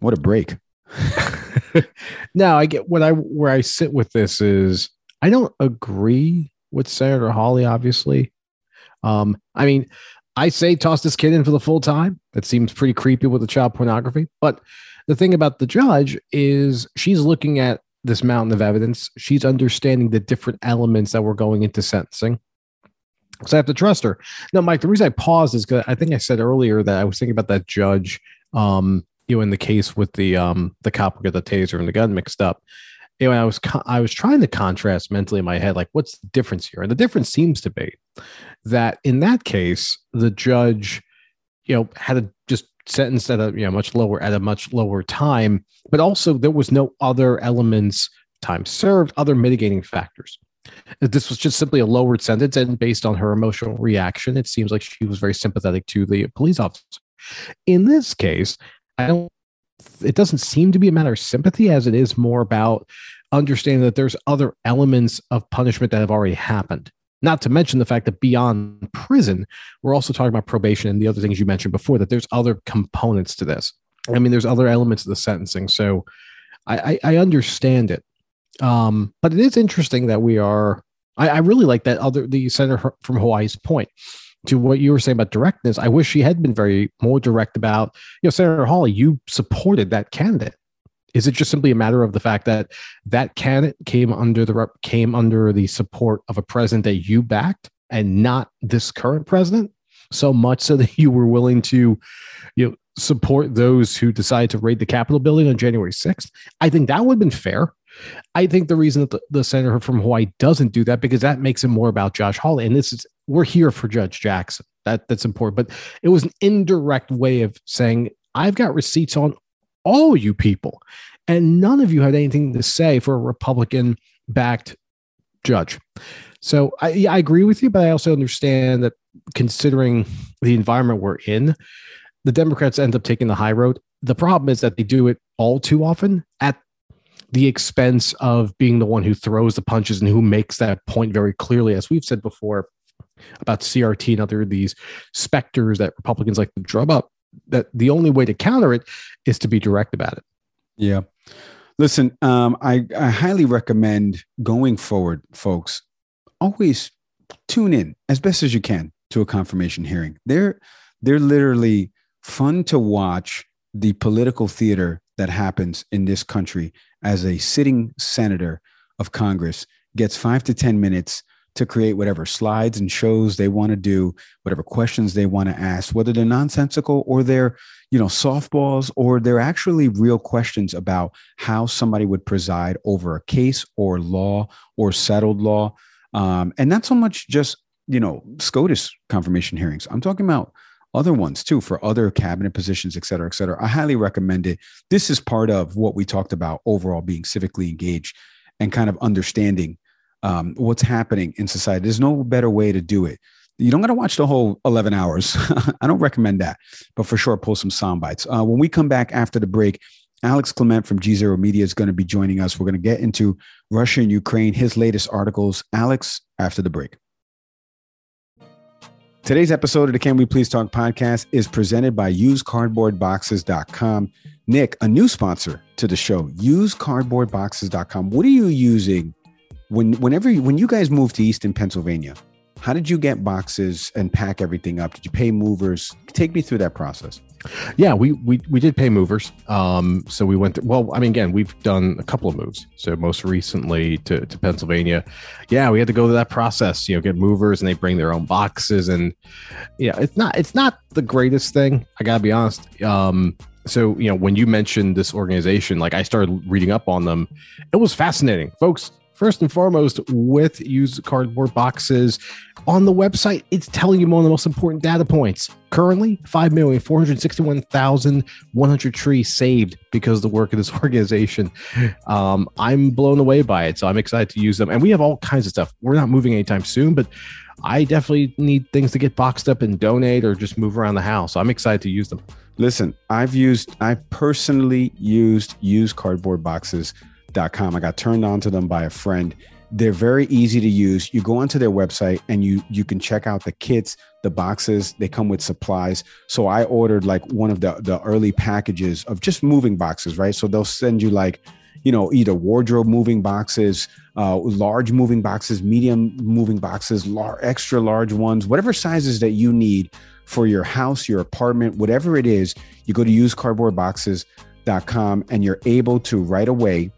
what a break. now I get what I where I sit with this is I don't agree with Senator Hawley, obviously. Um, I mean, I say toss this kid in for the full time. That seems pretty creepy with the child pornography. But the thing about the judge is she's looking at this mountain of evidence. She's understanding the different elements that were going into sentencing. So I have to trust her. Now, Mike, the reason I paused is because I think I said earlier that I was thinking about that judge, um, you know, in the case with the um, the cop got the taser and the gun mixed up. You know, I was I was trying to contrast mentally in my head, like, what's the difference here? And the difference seems to be that in that case, the judge, you know, had a just sentenced at a you know much lower at a much lower time, but also there was no other elements, time served, other mitigating factors. This was just simply a lowered sentence, and based on her emotional reaction, it seems like she was very sympathetic to the police officer. In this case, I don't. It doesn't seem to be a matter of sympathy as it is more about understanding that there's other elements of punishment that have already happened. Not to mention the fact that beyond prison, we're also talking about probation and the other things you mentioned before, that there's other components to this. I mean, there's other elements of the sentencing. So I, I, I understand it. Um, but it is interesting that we are, I, I really like that other, the senator from Hawaii's point to what you were saying about directness. I wish she had been very more direct about, you know, Senator Hawley, you supported that candidate. Is it just simply a matter of the fact that that candidate came under the came under the support of a president that you backed and not this current president? So much so that you were willing to, you know, support those who decided to raid the Capitol building on January 6th. I think that would have been fair. I think the reason that the, the senator from Hawaii doesn't do that because that makes it more about Josh Hawley. And this is we're here for Judge Jackson. That that's important. But it was an indirect way of saying I've got receipts on all you people. And none of you had anything to say for a Republican backed judge. So I, I agree with you, but I also understand that considering the environment we're in, the Democrats end up taking the high road. The problem is that they do it all too often at the expense of being the one who throws the punches and who makes that point very clearly. As we've said before about CRT and other of these specters that Republicans like to drum up, that the only way to counter it is to be direct about it. Yeah. Listen, um, I, I highly recommend going forward, folks. Always tune in as best as you can to a confirmation hearing. They're they're literally fun to watch the political theater that happens in this country as a sitting senator of Congress gets five to 10 minutes to create whatever slides and shows they want to do, whatever questions they want to ask, whether they're nonsensical or they're, you know, softballs or they're actually real questions about how somebody would preside over a case or law or settled law. Um, and not so much just, you know, SCOTUS confirmation hearings. I'm talking about other ones too for other cabinet positions, et cetera, et cetera. I highly recommend it. This is part of what we talked about overall being civically engaged and kind of understanding um, what's happening in society. There's no better way to do it. You don't got to watch the whole 11 hours. I don't recommend that, but for sure, pull some sound bites. Uh, when we come back after the break, Alex Kliment from GZERO Media is going to be joining us. We're going to get into Russia and Ukraine, his latest articles. Alex, after the break. Today's episode of the Can We Please Talk podcast is presented by UsedCardboardBoxes.com. Nick, a new sponsor to the show, UsedCardboardBoxes.com. What are you using when whenever you, when you guys moved to Easton, Pennsylvania, how did you get boxes and pack everything up? Did you pay movers? Take me through that process. Yeah, we we we did pay movers. Um, so we went. To, well, I mean, again, we've done a couple of moves. So most recently to to Pennsylvania, yeah, we had to go through that process. You know, get movers and they bring their own boxes, and yeah, it's not it's not the greatest thing. I gotta be honest. Um, so you know, when you mentioned this organization, like I started reading up on them, it was fascinating, folks first and foremost with used cardboard boxes on the website it's telling you one of the most important data points. Currently 5,461,100 trees saved because of the work of this organization. Um, i'm blown away by it so i'm excited to use them. And we have all kinds of stuff. We're not moving anytime soon but i definitely need things to get boxed up and donate or just move around the house so i'm excited to use them. Listen i've used i've personally used used cardboard boxes. I got turned on to them by a friend. They're very easy to use. You go onto their website and you you can check out the kits, the boxes. They come with supplies. So I ordered like one of the the early packages of just moving boxes, right? So they'll send you like you know either wardrobe moving boxes uh, large moving boxes medium moving boxes lar- extra large ones whatever sizes that you need for your house your apartment whatever it is you go to usedcardboardboxes.com and you're able to right away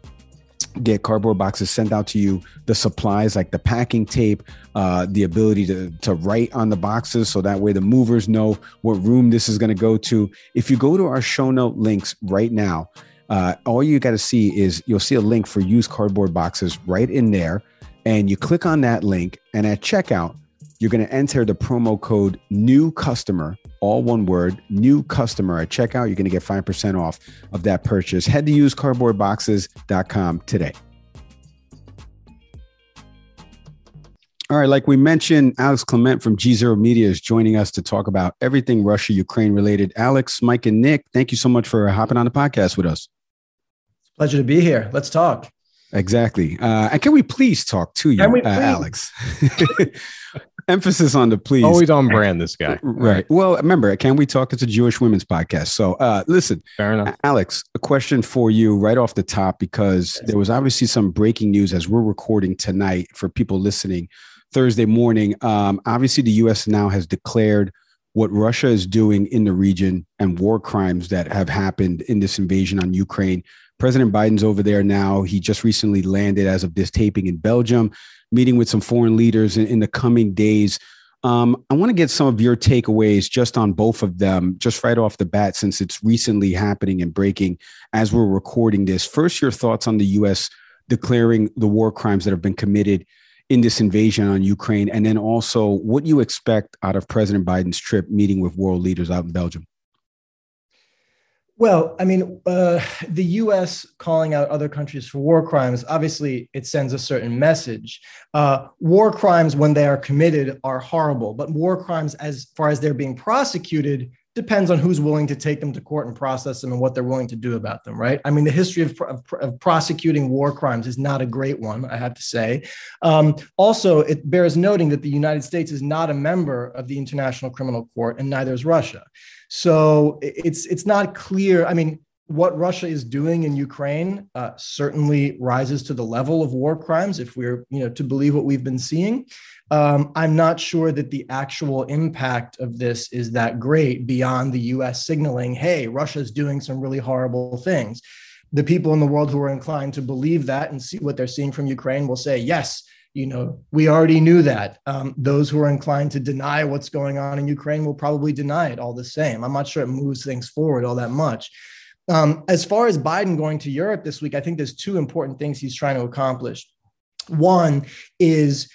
get cardboard boxes sent out to you the supplies like the packing tape uh, the ability to, to write on the boxes so that way the movers know what room this is going to go to. If you go to our show note links right now uh, all you got to see is you'll see a link for used cardboard boxes right in there. And you click on that link and at checkout you're going to enter the promo code new customer all one word new customer at checkout you're going to get 5% off of that purchase. Head to usedcardboardboxes.com today. All right like we mentioned alex kliment from gzero media is joining us to talk about everything russia ukraine related. Alex mike and nick thank you so much for hopping on the podcast with us. Pleasure to be here. Let's talk. Exactly. Uh, and can we please talk to you uh, alex emphasis on the please. Always on brand, this guy. Right. Well, remember, Can We Talk? It's a Jewish women's podcast. So uh, listen, fair enough. Alex, a question for you right off the top, because there was obviously some breaking news as we're recording tonight for people listening Thursday morning. Um, obviously, the U.S. now has declared what Russia is doing in the region and war crimes that have happened in this invasion on Ukraine. President Biden's over there now. He just recently landed, as of this taping, in Belgium meeting with some foreign leaders in, in the coming days. Um, I want to get some of your takeaways just on both of them, just right off the bat, since it's recently happening and breaking as we're recording this. First, your thoughts on the U.S. declaring the war crimes that have been committed in this invasion on Ukraine, and then also what you expect out of President Biden's trip meeting with world leaders out in Belgium. Well, I mean, uh, the US calling out other countries for war crimes, obviously, it sends a certain message. Uh, war crimes, when they are committed, are horrible, but war crimes, as far as they're being prosecuted, depends on who's willing to take them to court and process them and what they're willing to do about them, right? I mean, the history of, of, of prosecuting war crimes is not a great one, I have to say. Um, also, it bears noting that the United States is not a member of the International Criminal Court, and neither is Russia. So it's it's not clear. I mean, what Russia is doing in Ukraine uh, certainly rises to the level of war crimes if we're you know to believe what we've been seeing. Um, I'm not sure that the actual impact of this is that great beyond the U.S. signaling, "Hey, Russia's doing some really horrible things." The people in the world who are inclined to believe that and see what they're seeing from Ukraine will say, "Yes, you know, we already knew that. Um, those who are inclined to deny what's going on in Ukraine will probably deny it all the same. I'm not sure it moves things forward all that much. Um, as far as Biden going to Europe this week, I think there's two important things he's trying to accomplish. One is,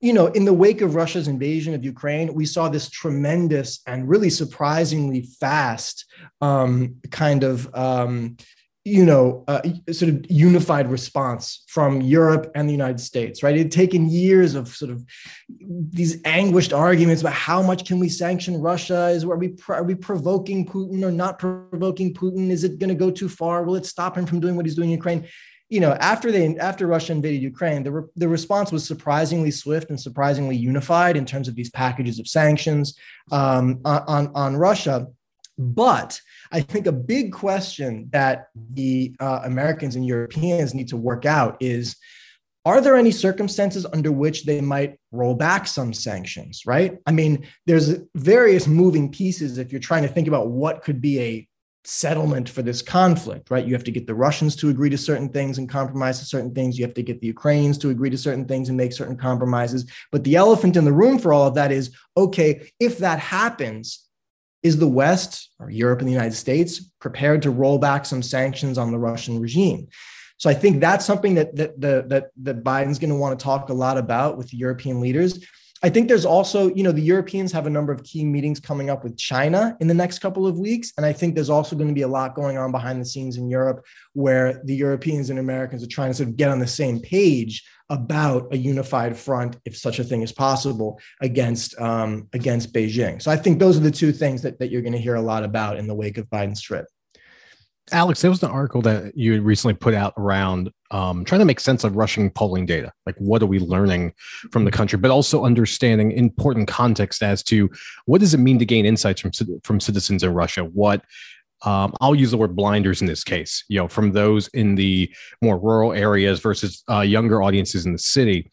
you know, in the wake of Russia's invasion of Ukraine, we saw this tremendous and really surprisingly fast um, kind of um, you know, uh, sort of unified response from Europe and the United States, right? It had taken years of sort of these anguished arguments about how much can we sanction Russia? Is are we are we provoking Putin or not provoking Putin? Is it going to go too far? Will it stop him from doing what he's doing in Ukraine? You know, after they after Russia invaded Ukraine, the re- the response was surprisingly swift and surprisingly unified in terms of these packages of sanctions um, on on Russia. But I think a big question that the uh, Americans and Europeans need to work out is are there any circumstances under which they might roll back some sanctions, right? I mean, there's various moving pieces if you're trying to think about what could be a settlement for this conflict, right? You have to get the Russians to agree to certain things and compromise to certain things. You have to get the Ukrainians to agree to certain things and make certain compromises. But the elephant in the room for all of that is okay, if that happens, is the West or Europe and the United States prepared to roll back some sanctions on the Russian regime? So I think that's something that that that, that Biden's going to want to talk a lot about with the European leaders. I think there's also, you know, the Europeans have a number of key meetings coming up with China in the next couple of weeks. And I think there's also going to be a lot going on behind the scenes in Europe where the Europeans and Americans are trying to sort of get on the same page about a unified front, if such a thing is possible, against um, against Beijing. So I think those are the two things that, that you're going to hear a lot about in the wake of Biden's trip. Alex, there was an article that you recently put out around um, trying to make sense of Russian polling data. Like, what are we learning from the country, but also understanding important context as to what does it mean to gain insights from from citizens in Russia? What um, I'll use the word blinders in this case, you know, from those in the more rural areas versus uh, younger audiences in the city.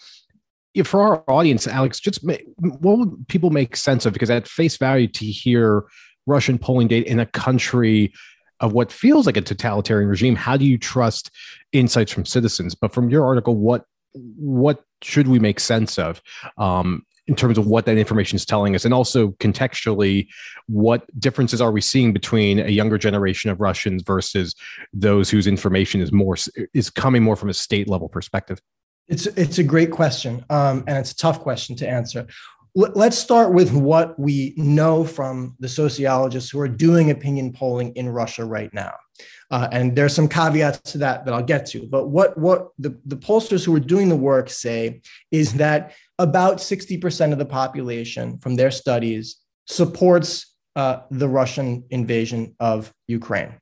If for our audience, Alex, just make, what would people make sense of? Because at face value, to hear Russian polling data in a country of what feels like a totalitarian regime, how do you trust insights from citizens? But from your article, what what should we make sense of um, in terms of what that information is telling us? And also contextually what differences are we seeing between a younger generation of russians versus those whose information is more is coming more from a state level perspective? It's it's a great question um, and it's a tough question to answer let's start with what we know from the sociologists who are doing opinion polling in russia right now uh, and there's some caveats to that that I'll get to. But what, what the, the pollsters who are doing the work say is that about 60% of the population from their studies supports uh, the Russian invasion of Ukraine.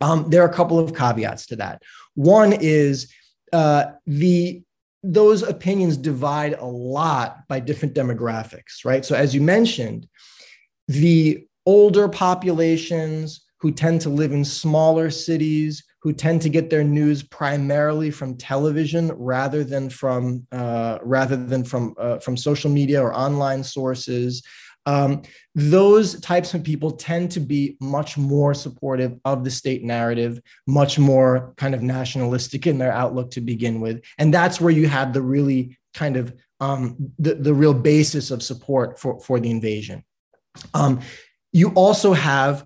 Um, there are a couple of caveats to that. One is uh, the those opinions divide a lot by different demographics, right? So as you mentioned, the older populations who tend to live in smaller cities, who tend to get their news primarily from television rather than from uh, rather than from uh, from social media or online sources. Um, those types of people tend to be much more supportive of the state narrative, much more kind of nationalistic in their outlook to begin with, and that's where you have the really kind of um, the, the real basis of support for, for the invasion. Um, you also have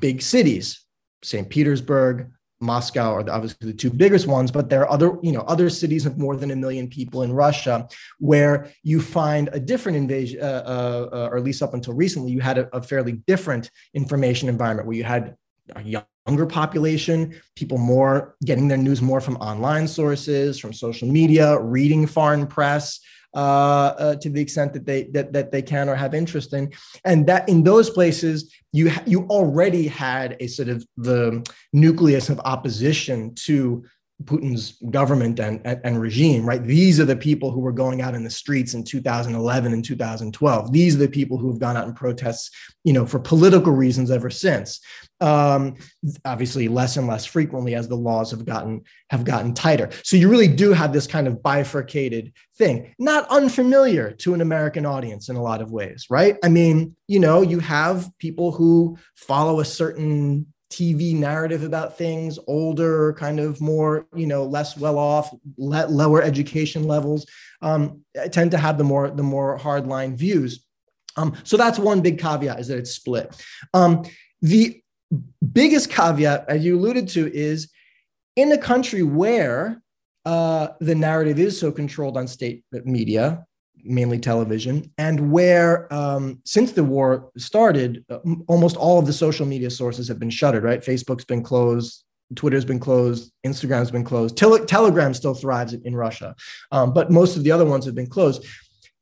big cities, St. Petersburg, Moscow are obviously the two biggest ones, but there are other, you know, other cities of more than a million people in Russia where you find a different invasion, uh, uh, uh, or at least up until recently, you had a, a, fairly different information environment where you had a younger population, people more getting their news more from online sources, from social media, reading foreign press, uh, uh, to the extent that they that, that they can or have interest in, and that in those places you you already had a sort of the nucleus of opposition to Putin's government and, and, regime, right? These are the people who were going out in the streets in 2011 and 2012. These are the people who have gone out in protests, you know, for political reasons ever since. Um, obviously, less and less frequently as the laws have gotten have gotten tighter. So you really do have this kind of bifurcated thing, not unfamiliar to an American audience in a lot of ways, right? I mean, you know, you have people who follow a certain TV narrative about things, older, kind of more, you know, less well off, lower education levels, um, tend to have the more the more hardline views. Um, so that's one big caveat is that it's split. Um, the biggest caveat, as you alluded to, is in a country where uh, the narrative is so controlled on state media, mainly television, and where um, since the war started, uh, almost all of the social media sources have been shuttered. Right, Facebook's been closed, Twitter's been closed, Instagram's been closed. Tele- Telegram still thrives in, Russia, um, but most of the other ones have been closed.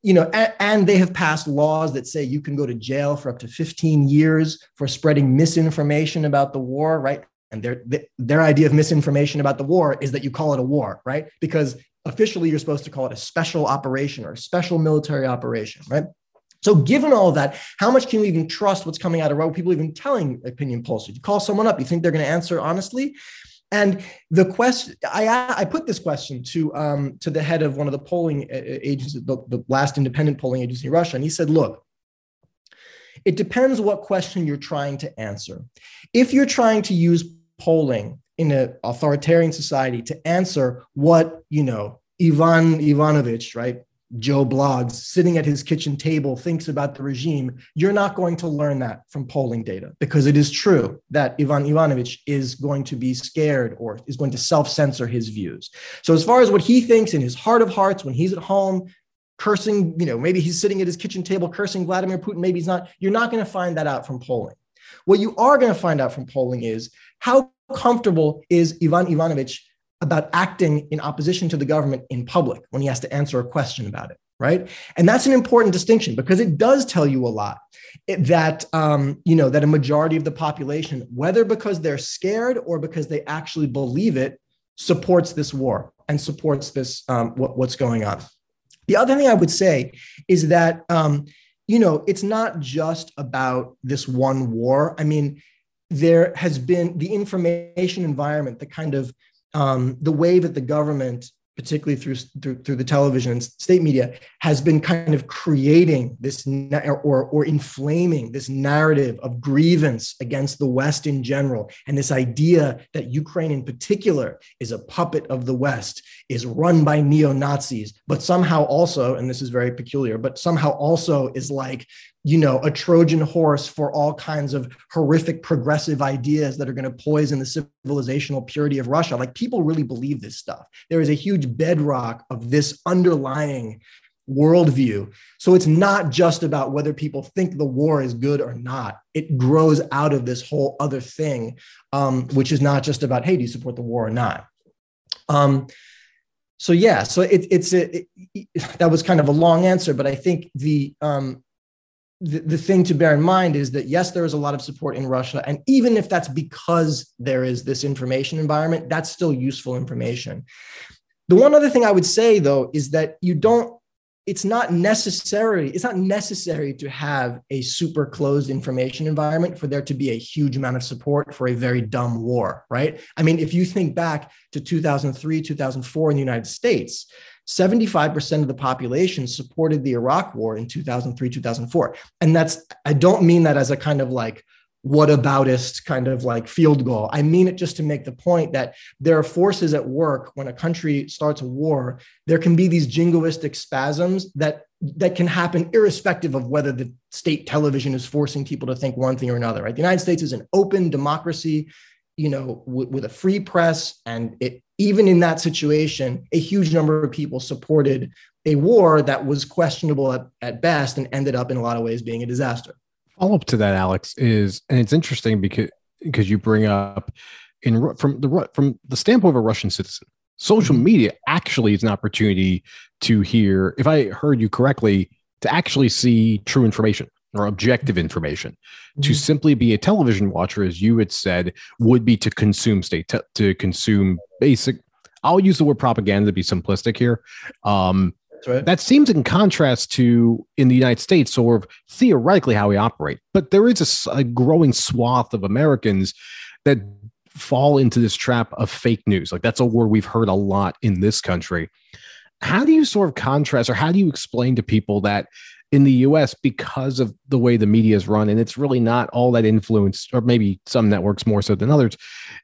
You know, and, and they have passed laws that say you can go to jail for up to 15 years for spreading misinformation about the war. Right, and their their idea of misinformation about the war is that you call it a war, right? Because officially you're supposed to call it a special operation or a special military operation, right? So, given all of that, how much can we even trust what's coming out of What people even telling opinion polls? You call someone up, you think they're going to answer honestly? And the question, I, I put this question to um, to the head of one of the polling agencies, the, the last independent polling agency in Russia, and he said, "Look, it depends what question you're trying to answer. If you're trying to use polling in an authoritarian society to answer what you know Ivan Ivanovich, right? Joe Bloggs sitting at his kitchen table thinks about the regime, you're not going to learn that from polling data because it is true that Ivan Ivanovich is going to be scared or is going to self censor his views. So, as far as what he thinks in his heart of hearts when he's at home, cursing, you know, maybe he's sitting at his kitchen table cursing Vladimir Putin, maybe he's not, you're not going to find that out from polling. What you are going to find out from polling is how comfortable is Ivan Ivanovich about acting in opposition to the government in public when he has to answer a question about it right? And that's an important distinction because it does tell you a lot that um, you know that a majority of the population whether because they're scared or because they actually believe it supports this war and supports this um, what, what's going on. The other thing i would say is that um, you know it's not just about this one war. I mean there has been the information environment, the kind of um, the way that the government particularly through, through, through the television and state media, has been kind of creating this or, or inflaming this narrative of grievance against the West in general. And this idea that Ukraine in particular is a puppet of the West, is run by neo Nazis, but somehow also, and this is very peculiar, but somehow also is like you know, a Trojan horse for all kinds of horrific progressive ideas that are going to poison the civilizational purity of Russia. Like people really believe this stuff. There is a huge bedrock of this underlying worldview. So it's not just about whether people think the war is good or not. It grows out of this whole other thing, um, which is not just about, hey, do you support the war or not? Um, so yeah, so it, it's a, it, that was kind of a long answer, but I think the um, the, the thing to bear in mind is that yes, there is a lot of support in Russia. And even if that's because there is this information environment, that's still useful information. The one other thing I would say though is that you don't, it's not necessary, it's not necessary to have a super closed information environment for there to be a huge amount of support for a very dumb war, right? I mean, if you think back to 2003, 2004 in the United States, 75% of the population supported the Iraq war in 2003, 2004. And that's, I don't mean that as a kind of like, what aboutist kind of like field goal. I mean it just to make the point that there are forces at work when a country starts a war. There can be these jingoistic spasms that that can happen irrespective of whether the state television is forcing people to think one thing or another. Right? The United States is an open democracy you know, w- with a free press. And it, even in that situation, a huge number of people supported a war that was questionable at, at best and ended up in a lot of ways being a disaster. Follow up to that, Alex, is, and it's interesting because, because you bring up in from the from the standpoint of a Russian citizen, social mm-hmm. media actually is an opportunity to hear, if I heard you correctly, to actually see true information or objective information. Mm-hmm. To simply be a television watcher, as you had said, would be to consume state te- to consume basic. I'll use the word propaganda to be simplistic here. Um, right. That seems in contrast to in the United States, sort of theoretically how we operate. But there is a, a growing swath of Americans that fall into this trap of fake news. Like that's a word we've heard a lot in this country. How do you sort of contrast, or how do you explain to people that in the US because of the way the media is run. And it's really not all that influenced, or maybe some networks more so than others,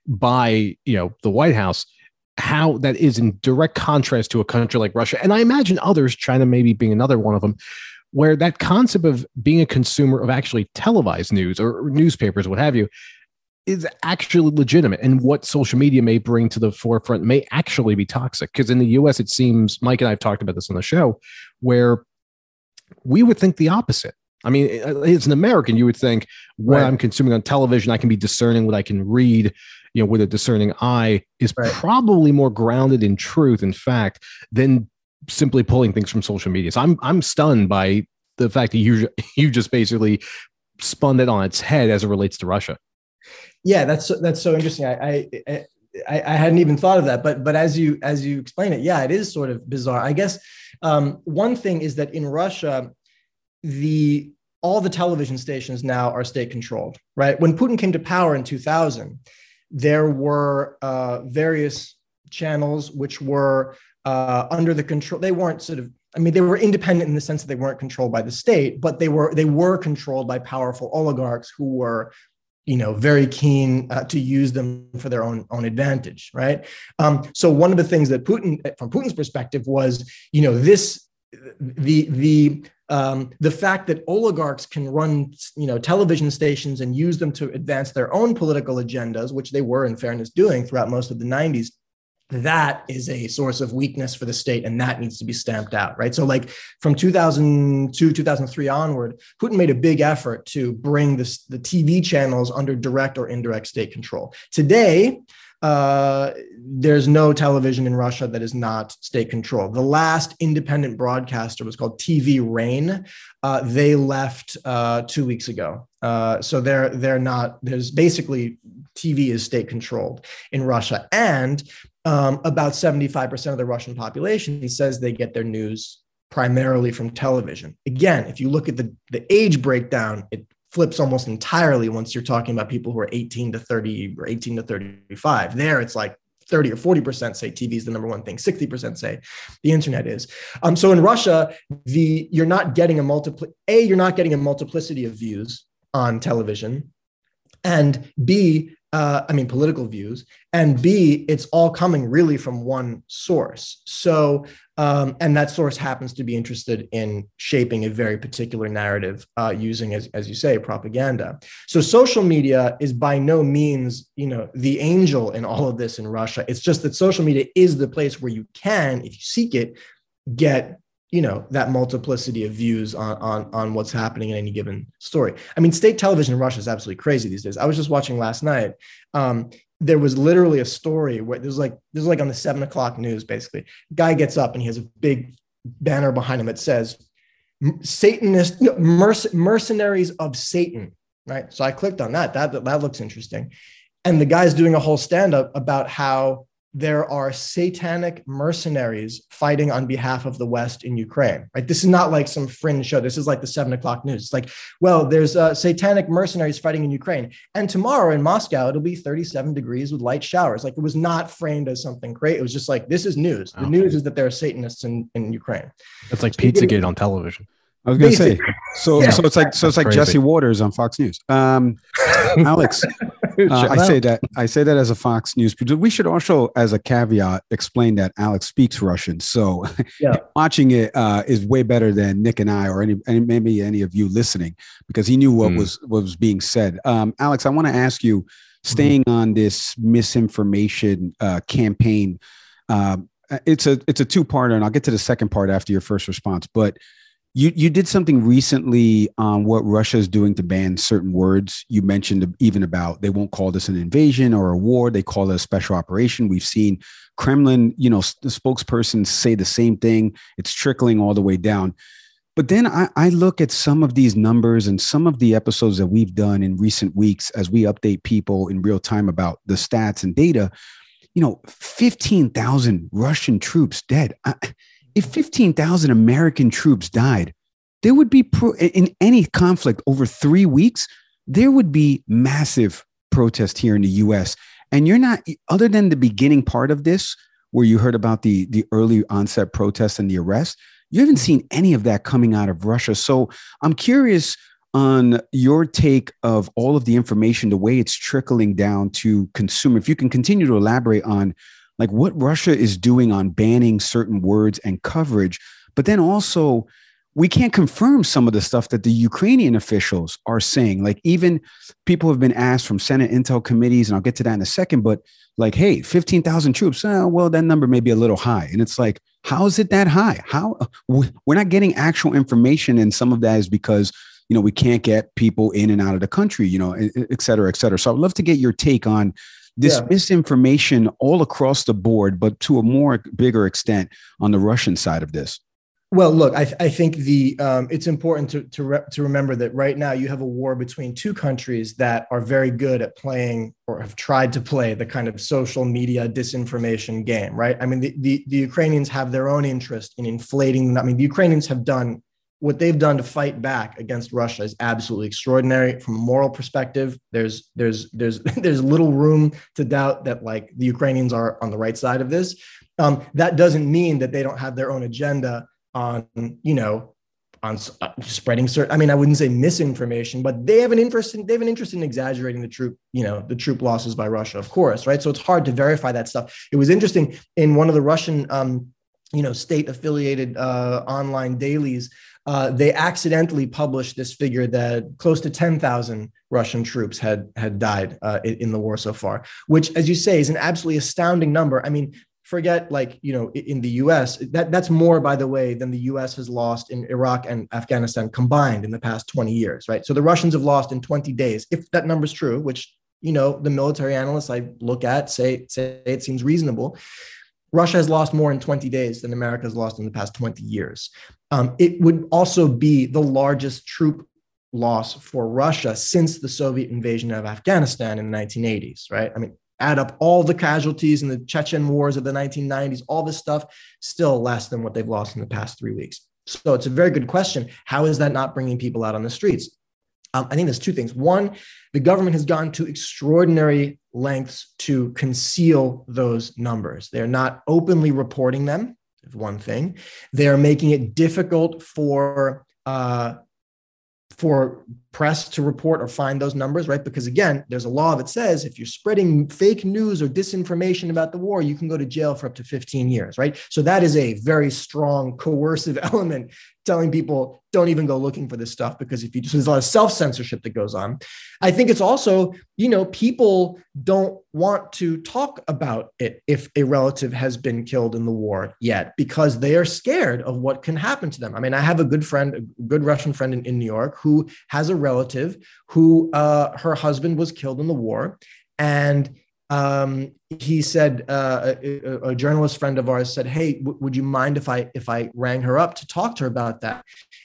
by you know the White House. How that is in direct contrast to a country like Russia. And I imagine others, China maybe being another one of them, where that concept of being a consumer of actually televised news or newspapers, what have you, is actually legitimate and what social media may bring to the forefront may actually be toxic because in the us it seems mike and i've talked about this on the show where we would think the opposite. I mean, as an American, you would think what right. I'm consuming on television, I can be discerning what I can read, you know, with a discerning eye is right. probably more grounded in truth, in fact, than simply pulling things from social media. So I'm I'm stunned by the fact that you you just basically spun it on its head as it relates to Russia. Yeah, that's that's so interesting. I, I I, I hadn't even thought of that, but but as you as you explain it, yeah, it is sort of bizarre. I guess um, one thing is that in Russia, the all the television stations now are state controlled, right? When Putin came to power in 2000, there were uh, various channels which were uh, under the control. They weren't sort of I mean, they were independent in the sense that they weren't controlled by the state, but they were they were controlled by powerful oligarchs who were you know very keen uh, to use them for their own own advantage right? Um, so one of the things that putin from putin's perspective was you know this the the um, the fact that oligarchs can run you know television stations and use them to advance their own political agendas which they were in fairness doing throughout most of the 90s that is a source of weakness for the state and that needs to be stamped out right so like from 2002 2003 onward putin made a big effort to bring this, the tv channels under direct or indirect state control today uh, there's no television in Russia that is not state controlled. The last independent broadcaster was called TV Rain. Uh, they left uh, two weeks ago, uh, so they're they're not. There's basically TV is state controlled in Russia, and um, about 75% of the Russian population says they get their news primarily from television. Again, if you look at the, the age breakdown, it flips almost entirely once you're talking about people who are 18 to 30 or 18 to 35. There, it's like 30 or 40% say TV is the number one thing. 60% say the internet is. Um, so in Russia, the you're not getting a multiple A, you're not getting a multiplicity of views on television. And B, uh, I mean, political views, and B, it's all coming really from one source. So, um, and that source happens to be interested in shaping a very particular narrative uh, using, as, as you say, propaganda. So, social media is by no means, you know, the angel in all of this in Russia. It's just that social media is the place where you can, if you seek it, get you know that multiplicity of views on on on what's happening in any given story. I mean, state television in Russia is absolutely crazy these days. I was just watching last night. Um, there was literally a story where there's like there's like on the seven o'clock news. Basically, guy gets up and he has a big banner behind him that says "Satanist no, merc- mercenaries of Satan." Right. So I clicked on that. That that, that looks interesting. And the guy's doing a whole stand up about how there are satanic mercenaries fighting on behalf of the West in Ukraine. Right? This is not like some fringe show. This is like the seven o'clock news. It's like, well, there's uh, satanic mercenaries fighting in Ukraine, and tomorrow in Moscow it'll be 37 degrees with light showers. Like it was not framed as something great. It was just like this is news. The okay. news is that there are Satanists in in Ukraine. It's like Pizzagate on television. I was gonna say, so yeah. so it's like so it's like Jesse Watters on Fox News. Um, Alex, uh, I say that I say that as a Fox News producer. We should also, as a caveat, explain that Alex speaks Russian. So yeah. watching it uh, is way better than Nick and I, or any, any maybe any of you listening, because he knew what mm. was what was being said. Um, Alex, I want to ask you, staying mm. on this misinformation uh, campaign. Um, it's a it's a two parter, and I'll get to the second part after your first response, but you you did something recently on what Russia is doing to ban certain words. You mentioned even about they won't call this an invasion or a war; they call it a special operation. We've seen Kremlin, you know, the spokespersons say the same thing. It's trickling all the way down. But then I, I look at some of these numbers and some of the episodes that we've done in recent weeks as we update people in real time about the stats and data. You know, fifteen thousand Russian troops dead. I, if 15,000 American troops died, there would be pro- in any conflict over three weeks, there would be massive protest here in the US. And you're not, other than the beginning part of this, where you heard about the, the early onset protests and the arrest, you haven't seen any of that coming out of Russia. So I'm curious on your take of all of the information, the way it's trickling down to consumer. If you can continue to elaborate on like what Russia is doing on banning certain words and coverage, but then also we can't confirm some of the stuff that the Ukrainian officials are saying. Like even people have been asked from Senate intel committees, and I'll get to that in a second, but like, hey, 15,000 troops, oh, well, that number may be a little high. And it's like, how is it that high? How uh, we're not getting actual information. And some of that is because, you know, we can't get people in and out of the country, you know, et cetera, et cetera. So I'd love to get your take on this yeah. misinformation all across the board, but to a more bigger extent on the Russian side of this? Well, look, I, th- I think the um, it's important to to, re- to remember that right now you have a war between two countries that are very good at playing or have tried to play the kind of social media disinformation game, right? I mean, the, the, the Ukrainians have their own interest in inflating. I mean, the Ukrainians have done what they've done to fight back against Russia is absolutely extraordinary from a moral perspective. There's there's there's there's little room to doubt that like the Ukrainians are on the right side of this. Um, that doesn't mean that they don't have their own agenda on you know on uh, spreading certain. I mean, I wouldn't say misinformation, but they have an interest in they have an interest in exaggerating the troop you know the troop losses by Russia, of course, right? So it's hard to verify that stuff. It was interesting in one of the Russian. Um, you know, state affiliated uh, online dailies uh, they accidentally published this figure that close to 10,000 Russian troops had had died uh, in the war so far, which, as you say, is an absolutely astounding number. I mean, forget like you know in the U.S. that that's more, by the way, than the U.S. has lost in Iraq and Afghanistan combined in the past 20 years, right? So the Russians have lost in 20 days, if that number is true, which you know the military analysts I look at say say it seems reasonable. Russia has lost more in 20 days than America has lost in the past 20 years. Um, it would also be the largest troop loss for Russia since the Soviet invasion of Afghanistan in the 1980s, right? I mean, add up all the casualties in the Chechen wars of the 1990s, all this stuff, still less than what they've lost in the past three weeks. So it's a very good question. How is that not bringing people out on the streets? Um, I think there's two things. One, the government has gone to extraordinary lengths to conceal those numbers. They're not openly reporting them. One thing, they're making it difficult for uh, for press to report or find those numbers, right? Because again, there's a law that says if you're spreading fake news or disinformation about the war, you can go to jail for up to 15 years, right? So that is a very strong coercive element telling people don't even go looking for this stuff because if you just there's a lot of self-censorship that goes on. I think it's also you know people don't want to talk about it if a relative has been killed in the war yet because they are scared of what can happen to them. I mean i have a good friend a good russian friend in, in new york who has a relative who uh, her husband was killed in the war and um, he said uh, a, a, journalist friend of ours said hey w- would you mind if i if i rang her up to talk to her about that?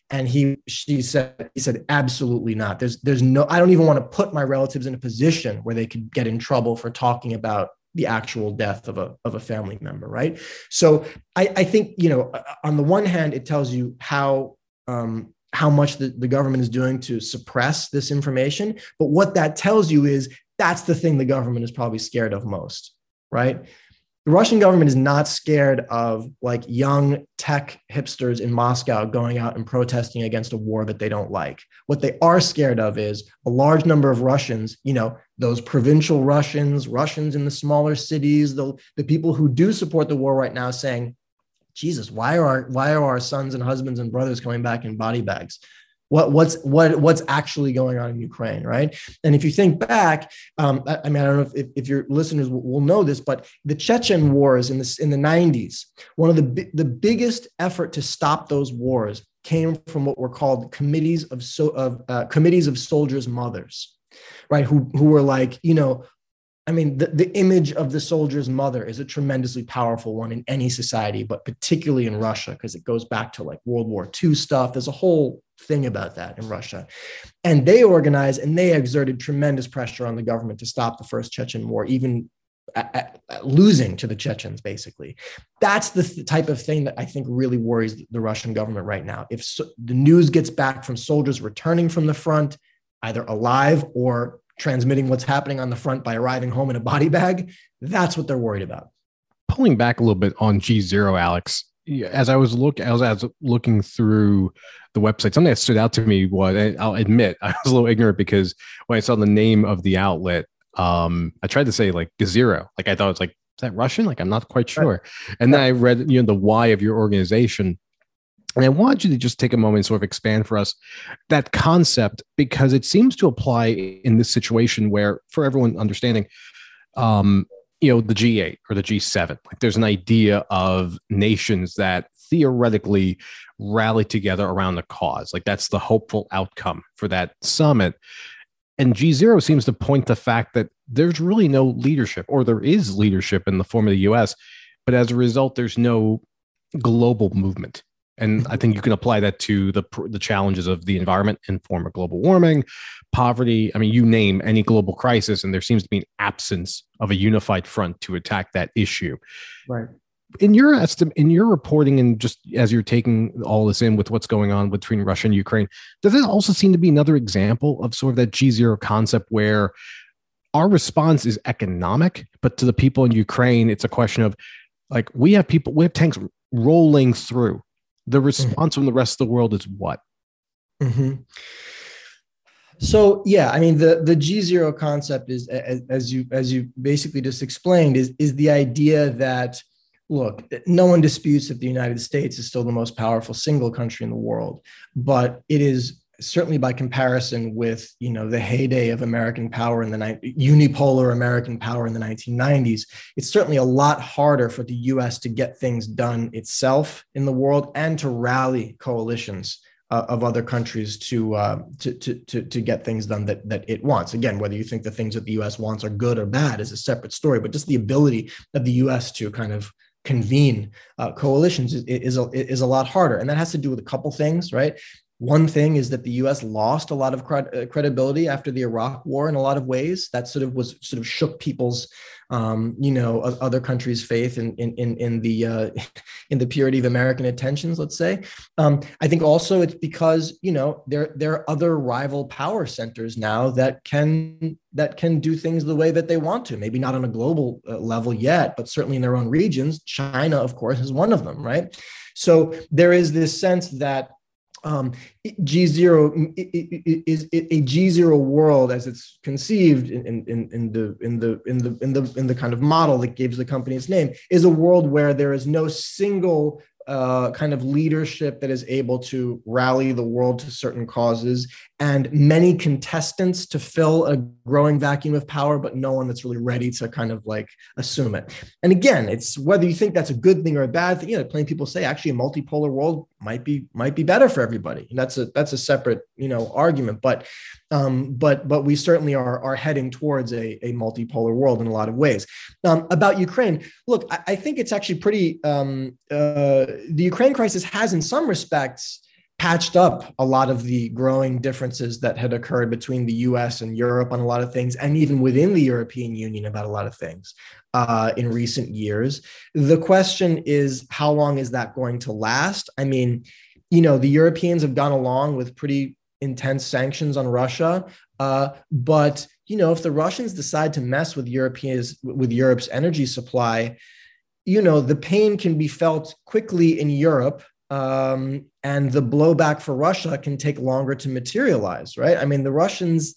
And he she said he said absolutely not. There's there's no i don't even want to put my relatives in a position where they could get in trouble for talking about the actual death of a of a family member right? So i i think you know on the one hand it tells you how um, how much the, the government is doing to suppress this information. But what that tells you is that's the thing the government is probably scared of most, right? The Russian government is not scared of like young tech hipsters in Moscow going out and protesting against a war that they don't like. What they are scared of is a large number of Russians, you know, those provincial Russians, Russians in the smaller cities, the, the people who do support the war right now saying, Jesus, why are why are our sons and husbands and brothers coming back in body bags? What what's what what's actually going on in Ukraine, right? And if you think back, um, I, I, mean, I don't know if, if, your listeners will, will, know this, but the Chechen wars in the in the 90s, one of the the biggest effort to stop those wars came from what were called committees of so of uh, committees of soldiers' mothers, right? Who who were like, you know, I mean, the, the image of the soldier's mother is a tremendously powerful one in any society, but particularly in Russia, because it goes back to like World War II stuff. There's a whole thing about that in Russia. And they organized and they exerted tremendous pressure on the government to stop the first Chechen war, even at, at, at losing to the Chechens, basically. That's the th- type of thing that I think really worries the Russian government right now. If so, the news gets back from soldiers returning from the front, either alive or transmitting what's happening on the front by arriving home in a body bag. That's what they're worried about. Pulling back a little bit on GZERO, Alex, as I was look as I was looking through the website, something that stood out to me was I'll admit I was a little ignorant because when I saw the name of the outlet, um, I tried to say like Gazero, like I thought it's like is that Russian? Like I'm not quite sure. And then I read you know the why of your organization, and I want you to just take a moment and sort of expand for us that concept because it seems to apply in this situation where, for everyone understanding, um, you know, the G8 or the G7, like there's an idea of nations that theoretically rally together around the cause. Like that's the hopeful outcome for that summit. And G0 seems to point the fact that there's really no leadership, or there is leadership in the form of the US, but as a result, there's no global movement and I think you can apply that to the the challenges of the environment in form of global warming, poverty. I mean, you name any global crisis, and there seems to be an absence of a unified front to attack that issue. Right. In your estimate, in your reporting, and just as you're taking all this in with what's going on between Russia and Ukraine, does it also seem to be another example of sort of that G zero concept where our response is economic, but to the people in Ukraine, it's a question of like we have people, we have tanks rolling through the mm-hmm. response mm-hmm. from the rest of the world is what? Mm-hmm. So yeah, I mean the the G zero concept is as, as you as you basically just explained is is the idea that look, no one disputes that the United States is still the most powerful single country in the world, but it is certainly by comparison with you know the heyday of American power in the ni- unipolar American power in the 1990s, it's certainly a lot harder for the U.S. to get things done itself in the world and to rally coalitions uh, of other countries to, uh, to, to to to get things done that that it wants. Again, whether you think the things that the U.S. wants are good or bad is a separate story, but just the ability of the U.S. to kind of convene uh, coalitions is, is, a, is a lot harder. And that has to do with a couple things, right? One thing is that the U.S. lost a lot of uh, credibility after the Iraq War in a lot of ways. That sort of was sort of shook people's, um, you know, other countries' faith in in in, in the uh, in the purity of American intentions, let's say. Um, I think also it's because you know there there are other rival power centers now that can that can do things the way that they want to. Maybe not on a global uh, level yet, but certainly in their own regions. China, of course, is one of them, right? So there is this sense that um, G0 is a G0 world as it's conceived in, in, in, the, in, the, in, the, in, the, in the kind of model that gives the company its name is a world where there is no single kind of leadership that is able to rally the world to certain causes and many contestants to fill a growing vacuum of power, but no one that's really ready to kind of like assume it. And again, it's whether you think that's a good thing or a bad thing. You know, plenty people say actually a multipolar world might be might be better for everybody. And that's a that's a separate you know argument. But um, but but we certainly are are heading towards a, a multipolar world in a lot of ways. Um, about Ukraine, look, I, I, think it's actually pretty. Um, uh, the Ukraine crisis has, in some respects, patched up a lot of the growing differences that had occurred between the U.S. and Europe on a lot of things, and even within the European Union about a lot of things uh, in recent years. The question is, how long is that going to last? I mean, you know, the Europeans have gone along with pretty intense sanctions on Russia. Uh, but you know, if the Russians decide to mess with Europeans with Europe's energy supply, you know, the pain can be felt quickly in Europe. Um, and the blowback for Russia can take longer to materialize, right? I mean, the Russians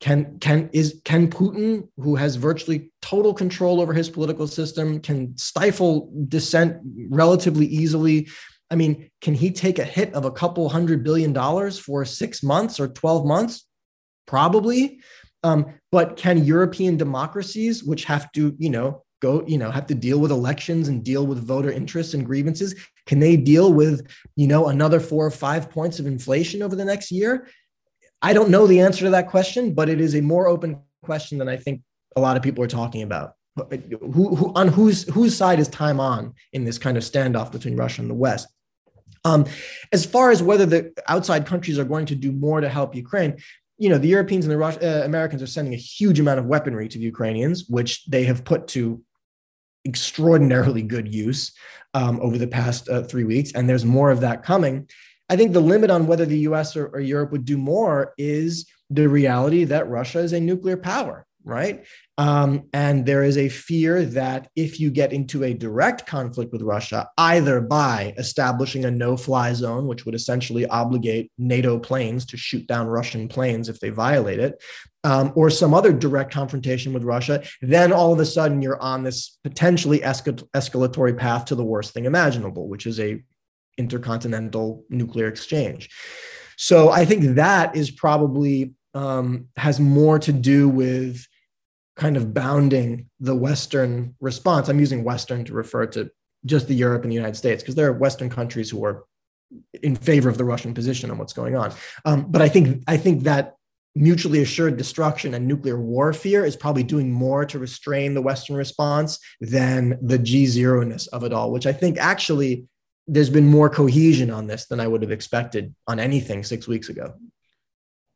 can can is can Putin, who has virtually total control over his political system, can stifle dissent relatively easily I mean, can he take a hit of a couple hundred billion dollars for six months or 12 months? Probably. Um, but can European democracies, which have to, you know, go, you know, have to deal with elections and deal with voter interests and grievances, can they deal with, you know, another four or five points of inflation over the next year? I don't know the answer to that question, but it is a more open question than I think a lot of people are talking about who, who on whose whose side is time on in this kind of standoff between Russia and the West? Um, as far as whether the outside countries are going to do more to help Ukraine, you know, the Europeans and the uh, Americans are sending a huge amount of weaponry to the Ukrainians, which they have put to extraordinarily good use um, over the past uh, three weeks, and there's more of that coming. I think the limit on whether the US or, or Europe would do more is the reality that Russia is a nuclear power right? Um, and there is a fear that if you get into a direct conflict with Russia, either by establishing a no fly zone, which would essentially obligate NATO planes to shoot down Russian planes if they violate it, um, or some other direct confrontation with Russia, then all of a sudden you're on this potentially escal- escalatory path to the worst thing imaginable, which is a intercontinental nuclear exchange. So I think that is probably um, has more to do with kind of bounding the Western response. I'm using Western to refer to just the Europe and the United States because there are Western countries who are in favor of the Russian position on what's going on. Um, but I think I think that mutually assured destruction and nuclear war fear is probably doing more to restrain the Western response than the G zero ness of it all, which I think actually there's been more cohesion on this than I would have expected on anything six weeks ago.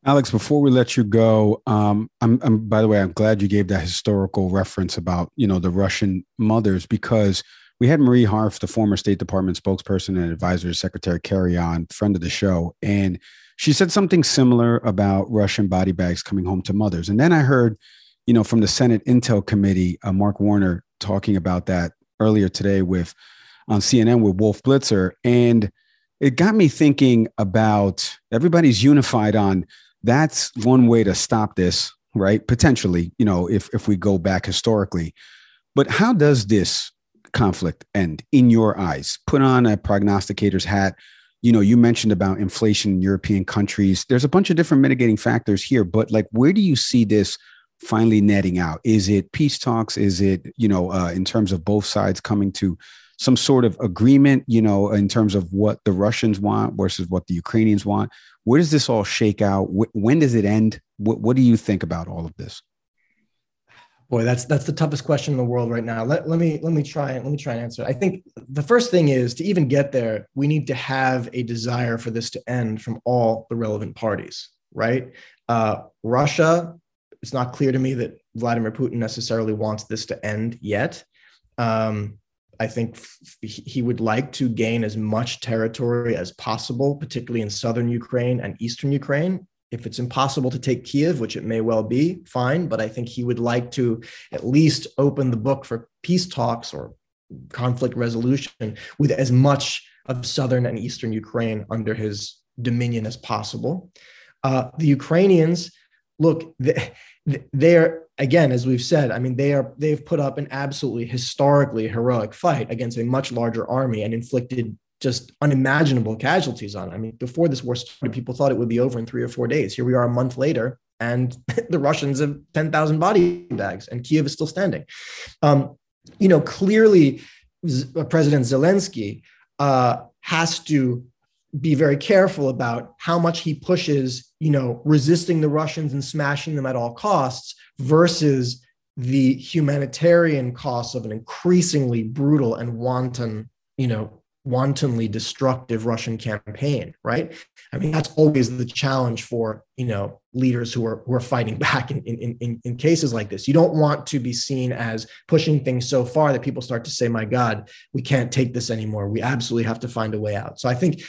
Alex, before we let you go, um, I'm, I'm, by the way, I'm glad you gave that historical reference about you know the Russian mothers because we had Marie Harf, the former State Department spokesperson and advisor to Secretary Kerry, on friend of the show, and she said something similar about Russian body bags coming home to mothers. And then I heard, you know, from the Senate Intel Committee, uh, Mark Warner talking about that earlier today with on CNN with Wolf Blitzer, and it got me thinking about everybody's unified on that's one way to stop this, right? Potentially, you know, if if we go back historically. But how does this conflict end in your eyes? Put on a prognosticator's hat. You know, you mentioned about inflation in European countries. There's a bunch of different mitigating factors here, but like, where do you see this finally netting out? Is it peace talks? Is it, you know, uh, in terms of both sides coming to some sort of agreement, you know, in terms of what the Russians want versus what the Ukrainians want? Where does this all shake out? When does it end? What, what do you think about all of this? Boy, that's that's the toughest question in the world right now. Let, let me let me try and let me try and answer. I think the first thing is to even get there, we need to have a desire for this to end from all the relevant parties, right? Uh, Russia, it's not clear to me that Vladimir Putin necessarily wants this to end yet. Um, I think he would like to gain as much territory as possible, particularly in southern Ukraine and eastern Ukraine. If it's impossible to take Kiev, which it may well be, fine. But I think he would like to at least open the book for peace talks or conflict resolution with as much of southern and eastern Ukraine under his dominion as possible. Uh, the Ukrainians, look, they, they're again, as we've said, I mean, they are they've put up an absolutely historically heroic fight against a much larger army and inflicted just unimaginable casualties on. I mean, before this war started, people thought it would be over in three or four days. Here we are a month later, and the Russians have 10,000 body bags, and Kiev is still standing. Um, you know, clearly, uh, President Zelensky uh, has to be very careful about how much he pushes, you know, resisting the Russians and smashing them at all costs versus the humanitarian costs of an increasingly brutal and wanton, you know, wantonly destructive Russian campaign, right? I mean, that's always the challenge for you know leaders who are who are fighting back in in, in, in cases like this. You don't want to be seen as pushing things so far that people start to say, "My God, we can't take this anymore. We absolutely have to find a way out." So I think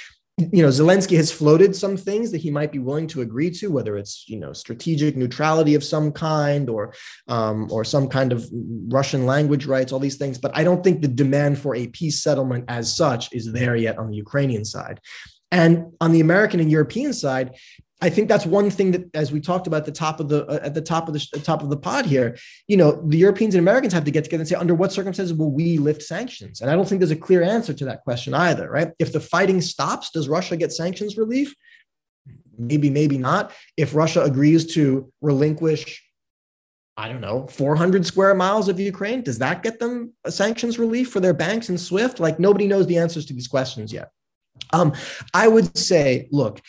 you know, Zelensky has floated some things that he might be willing to agree to, whether it's you know strategic neutrality of some kind or um, or some kind of Russian language rights, all these things. But I don't think the demand for a peace settlement as such is there yet on the Ukrainian side. And on the American and European side, I think that's one thing that, as we talked about at the top of the uh, at the top of the top of the pod here, you know, the Europeans and Americans have to get together and say, under what circumstances will we lift sanctions? And I don't think there's a clear answer to that question either, right? If the fighting stops, does Russia get sanctions relief? Maybe, maybe not. If Russia agrees to relinquish, I don't know, 400 square miles of Ukraine, does that get them a sanctions relief for their banks and SWIFT? Like nobody knows the answers to these questions yet. Um, I would say, look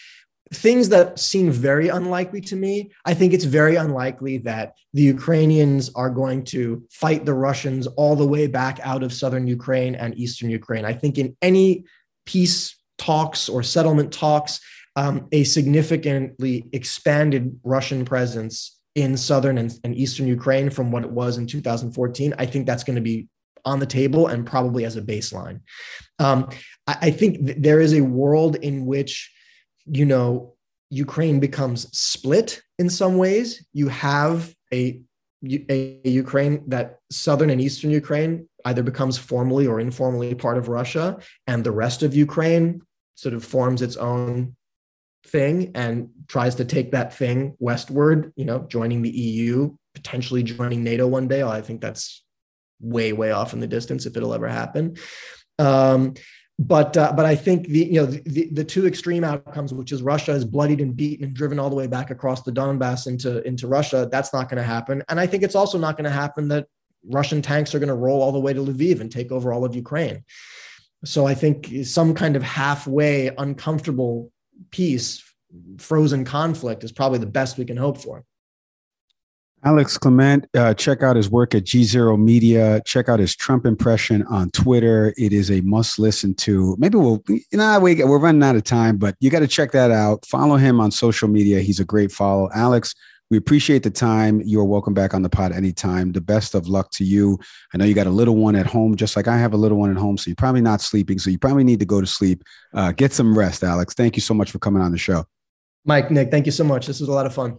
things that seem very unlikely to me, I think it's very unlikely that the Ukrainians are going to fight the Russians all the way back out of southern Ukraine and eastern Ukraine. I think in any peace talks or settlement talks, um, a significantly expanded Russian presence in southern and, and eastern Ukraine from what it was in 2014, I think that's going to be on the table and probably as a baseline. Um, I, I, think th- there is a world in which you know, Ukraine becomes split in some ways. You have a, a, Ukraine that southern and eastern Ukraine either becomes formally or informally part of Russia, and the rest of Ukraine sort of forms its own thing and tries to take that thing westward, you know, joining the EU, potentially joining NATO one day. I think that's way, way off in the distance if it'll ever happen. Um, but uh, but I think the you know the, the two extreme outcomes, which is Russia is bloodied and beaten and driven all the way back across the Donbass into into Russia, that's not going to happen. And I think it's also not going to happen that Russian tanks are going to roll all the way to Lviv and take over all of Ukraine. So I think some kind of halfway uncomfortable peace, frozen conflict is probably the best we can hope for. Alex Kliment, uh, check out his work at GZERO Media. Check out his Trump impression on Twitter. It is a must listen to. Maybe we'll, know, we, we're running out of time, but you got to check that out. Follow him on social media. He's a great follow. Alex, we appreciate the time. You are welcome back on the pod anytime. The best of luck to you. I know you got a little one at home, just like I have a little one at home. So you're probably not sleeping. So you probably need to go to sleep. Uh, get some rest, Alex. Thank you so much for coming on the show. Mike, Nick, thank you so much. This was a lot of fun.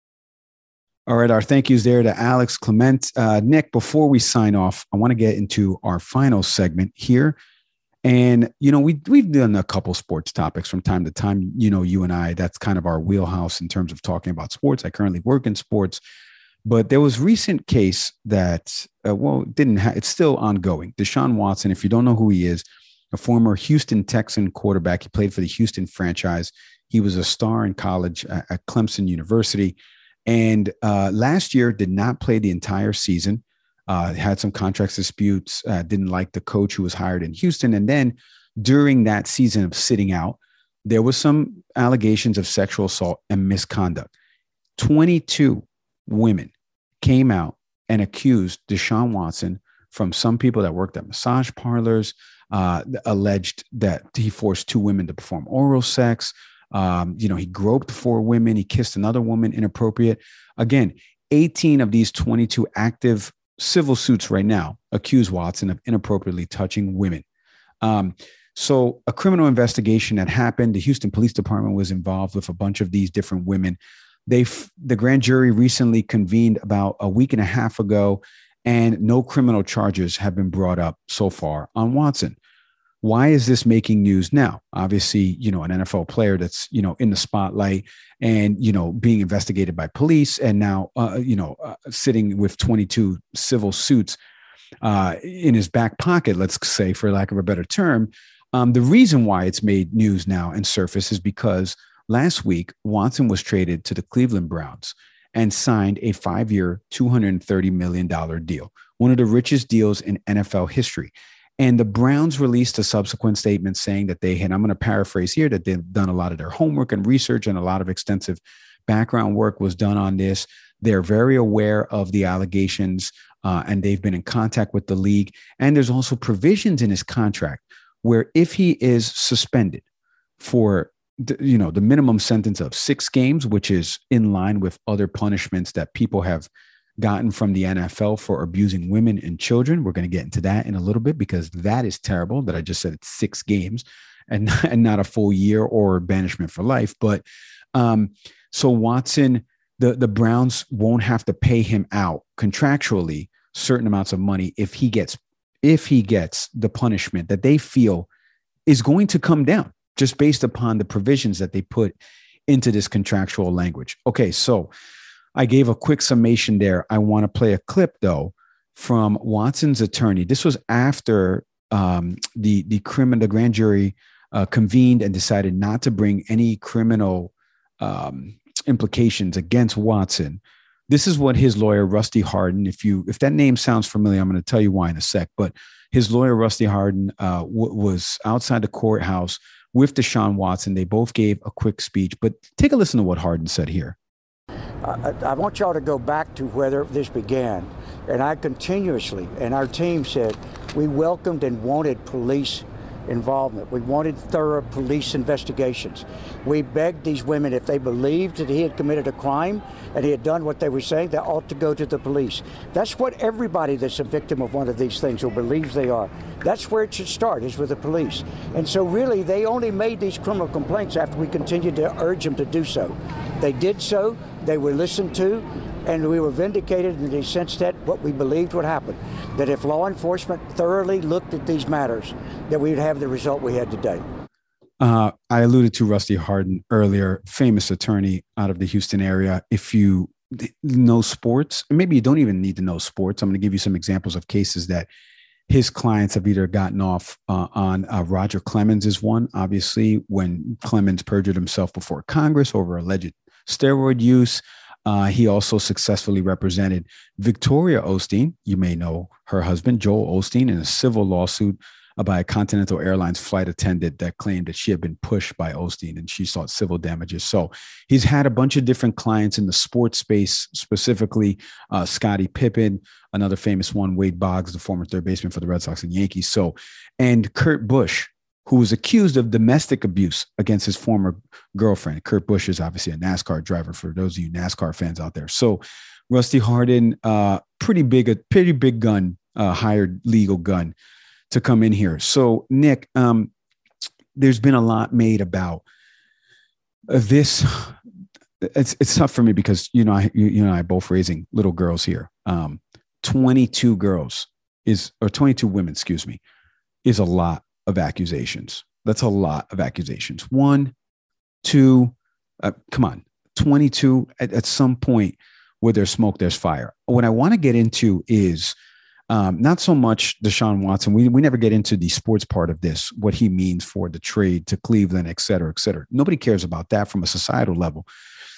All right, our thank yous there to Alex Kliment. Uh, Nick, before we sign off, I want to get into our final segment here. And, you know, we, we've done a couple sports topics from time to time. You know, you and I, that's kind of our wheelhouse in terms of talking about sports. I currently work in sports. But there was recent case that, uh, well, didn't ha- it's still ongoing. Deshaun Watson, if you don't know who he is, a former Houston Texan quarterback. He played for the Houston franchise. He was a star in college at Clemson University and uh, last year did not play the entire season. uh, had some contract disputes, uh, didn't like the coach who was hired in Houston. And then during that season of sitting out, there was some allegations of sexual assault and misconduct. 22 women came out and accused Deshaun Watson from some people that worked at massage parlors, uh, alleged that he forced two women to perform oral sex. Um, you know, he groped four women, he kissed another woman inappropriate. Again, 18 of these 22 active civil suits right now accuse Watson of inappropriately touching women. Um, so, a criminal investigation that happened. The Houston Police Department was involved with a bunch of these different women. They, the grand jury recently convened about a week and a half ago, and no criminal charges have been brought up so far on Watson. Why is this making news now? Obviously, you know, an NFL player that's you know in the spotlight and you know being investigated by police, and now uh, you know uh, sitting with 22 civil suits uh, in his back pocket, let's say, for lack of a better term. Um, the reason why it's made news now and surface is because last week Watson was traded to the Cleveland Browns and signed a five year, $230 million deal, one of the richest deals in NFL history. And the Browns released a subsequent statement saying that they had, I'm going to paraphrase here, that they've done a lot of their homework and research and a lot of extensive background work was done on this. They're very aware of the allegations uh, and they've been in contact with the league. And there's also provisions in his contract where if he is suspended for the, you know the minimum sentence of six games, which is in line with other punishments that people have gotten from the NFL for abusing women and children. We're going to get into that in a little bit because that is terrible. That I just said it's six games and and not a full year or banishment for life. But um, so Watson, the the Browns won't have to pay him out contractually certain amounts of money if he gets if he gets the punishment that they feel is going to come down just based upon the provisions that they put into this contractual language. Okay, so I gave a quick summation there. I want to play a clip though from Watson's attorney. This was after um, the the criminal the grand jury uh, convened and decided not to bring any criminal um, implications against Watson. This is what his lawyer Rusty Hardin. If you if that name sounds familiar, I'm going to tell you why in a sec. But his lawyer Rusty Hardin uh, w- was outside the courthouse with Deshaun Watson. They both gave a quick speech, but take a listen to what Hardin said here. I, I want y'all to go back to where this began. And I continuously, and our team said, we welcomed and wanted police involvement. We wanted thorough police investigations. We begged these women if they believed that he had committed a crime and he had done what they were saying, they ought to go to the police. That's what everybody that's a victim of one of these things or believes they are. That's where it should start, is with the police. And so really they only made these criminal complaints after we continued to urge them to do so. They did so, they were listened to, and we were vindicated in the sense that what we believed would happen that if law enforcement thoroughly looked at these matters, that we would have the result we had today. Uh, I alluded to Rusty Hardin earlier, famous attorney out of the Houston area. If you know sports, maybe you don't even need to know sports. I'm going to give you some examples of cases that his clients have either gotten off uh, on. Uh, Roger Clemens is one, obviously, when Clemens perjured himself before Congress over alleged steroid use. Uh, he also successfully represented Victoria Osteen. You may know her husband, Joel Osteen, in a civil lawsuit by a Continental Airlines flight attendant that claimed that she had been pushed by Osteen and she sought civil damages. So he's had a bunch of different clients in the sports space, specifically uh, Scottie Pippen, another famous one, Wade Boggs, the former third baseman for the Red Sox and Yankees. So, and Kurt Busch, who was accused of domestic abuse against his former girlfriend. Kurt Busch is obviously a NASCAR driver for those of you NASCAR fans out there. So Rusty Hardin, uh, pretty big, a pretty big gun, uh, hired legal gun to come in here. So Nick, um, there's been a lot made about this. It's it's tough for me because you know I you, you know I both raising little girls here. Um, 22 girls is or 22 women, excuse me, is a lot of accusations. That's a lot of accusations. One, two, uh, come on, 22 at, at, some point where there's smoke, there's fire. What I want to get into is um, not so much Deshaun Watson. We, we never get into the sports part of this, what he means for the trade to Cleveland, et cetera, et cetera. Nobody cares about that from a societal level.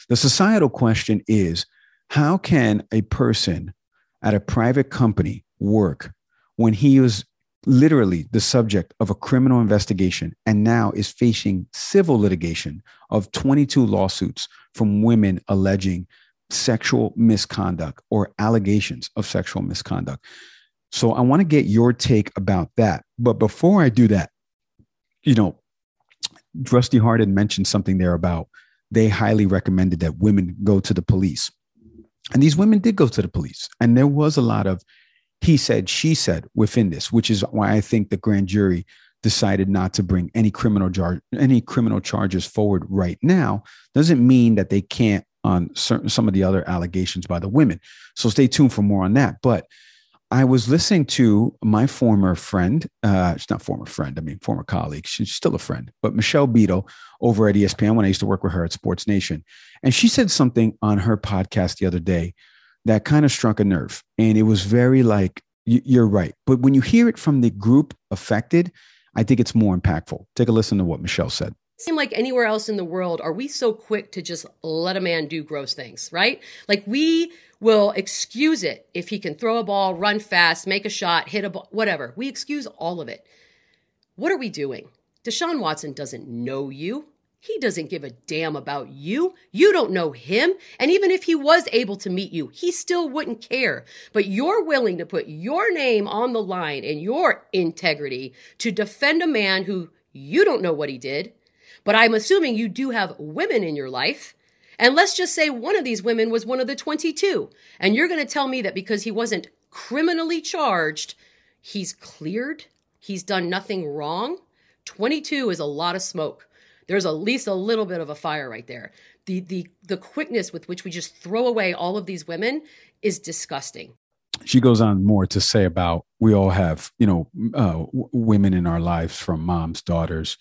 The societal question is how can a person at a private company work when he was literally the subject of a criminal investigation and now is facing civil litigation of 22 lawsuits from women alleging sexual misconduct or allegations of sexual misconduct. So I want to get your take about that. But before I do that, you know, Rusty Hart had mentioned something there about they highly recommended that women go to the police. And these women did go to the police. And there was a lot of he said, she said within this, which is why I think the grand jury decided not to bring any criminal jar- any criminal charges forward right now doesn't mean that they can't on certain some of the other allegations by the women. So stay tuned for more on that. But I was listening to my former friend, uh, she's not former friend, I mean former colleague, she's still a friend, but Michelle Beadle over at ESPN when I used to work with her at Sports Nation. And she said something on her podcast the other day that kind of struck a nerve. And it was very like, you're right. But when you hear it from the group affected, I think it's more impactful. Take a listen to what Michelle said. Seem like anywhere else in the world, are we so quick to just let a man do gross things, right? Like we will excuse it if he can throw a ball, run fast, make a shot, hit a ball, whatever. We excuse all of it. What are we doing? Deshaun Watson doesn't know you. He doesn't give a damn about you. You don't know him. And even if he was able to meet you, he still wouldn't care. But you're willing to put your name on the line and your integrity to defend a man who you don't know what he did. But I'm assuming you do have women in your life. And let's just say one of these women was one of the 22. And you're going to tell me that because he wasn't criminally charged, he's cleared? He's done nothing wrong? 22 is a lot of smoke there's at least a little bit of a fire right there. The the the quickness with which we just throw away all of these women is disgusting. She goes on more to say about we all have you know uh, w- women in our lives from moms, daughters,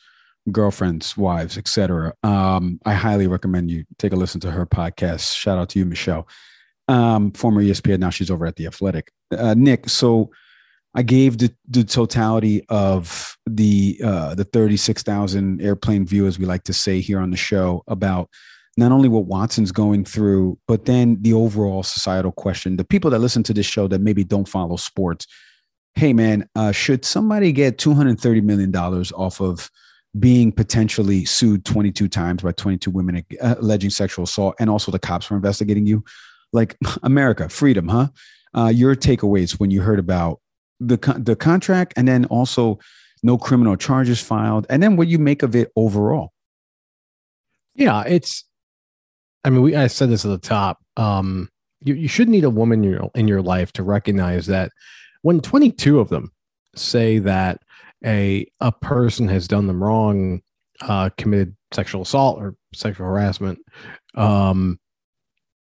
girlfriends, wives, etc. Um, I highly recommend you take a listen to her podcast. Shout out to you, Michelle, um, former ESPN. Now she's over at the Athletic. Uh, Nick, so I gave the, the totality of the uh, the 36,000 airplane view, as we like to say here on the show, about not only what Watson's going through, but then the overall societal question. The people that listen to this show that maybe don't follow sports, hey man, uh, should somebody get 230 million dollars off of being potentially sued 22 times by 22 women uh, alleging sexual assault, and also the cops were investigating you? Like America, freedom, huh? Uh, your takeaways when you heard about the the contract and then also no criminal charges filed and then what you make of it overall. Yeah it's i mean we i said this at the top um you, you should need a woman in your, in your life to recognize that when 22 of them say that a a person has done them wrong uh committed sexual assault or sexual harassment um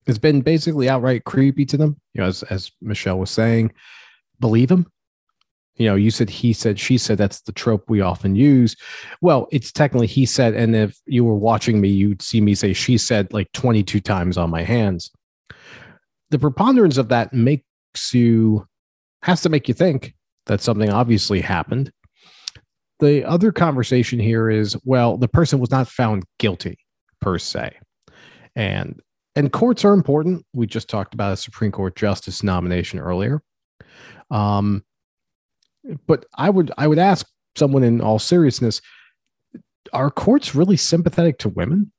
it's been basically outright creepy to them you know as as michelle was saying believe him you know you said he said she said that's the trope we often use. Well it's technically he said and if you were watching me you'd see me say she said like 22 times on my hands. The preponderance of that makes you has to make you think that something obviously happened. The other conversation here is well the person was not found guilty per se. And and courts are important. We just talked about a supreme court justice nomination earlier. Um but I would I would ask someone in all seriousness, are courts really sympathetic to women?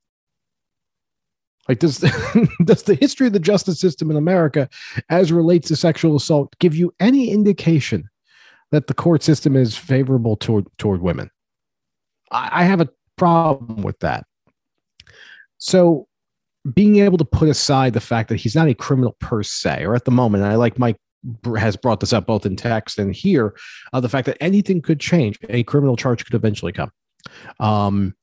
Like does does the history of the justice system in America as relates to sexual assault give you any indication that the court system is favorable toward toward women? I, I have a problem with that. So being able to put aside the fact that he's not a criminal per se, or at the moment, I like Mike has brought this up both in text and here uh, the fact that anything could change. A criminal charge could eventually come. Um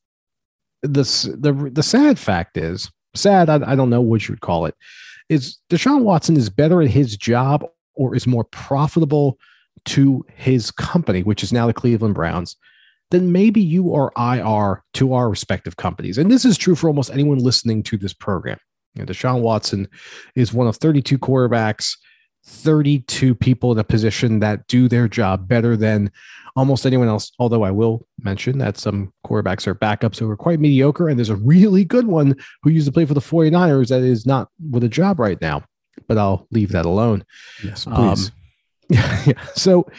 this the the sad fact is sad I, I don't know what you would call it is deshaun watson is better at his job or is more profitable to his company which is now the cleveland browns then maybe you or i are to our respective companies. And this is true for almost anyone listening to this program. You know, deshaun watson is one of 32 quarterbacks 32 people in a position that do their job better than almost anyone else. Although I will mention that some quarterbacks are backups who are quite mediocre, and there's a really good one who used to play for the 49ers that is not with a job right now. but I'll leave that alone. Yes, please. Um, yeah, so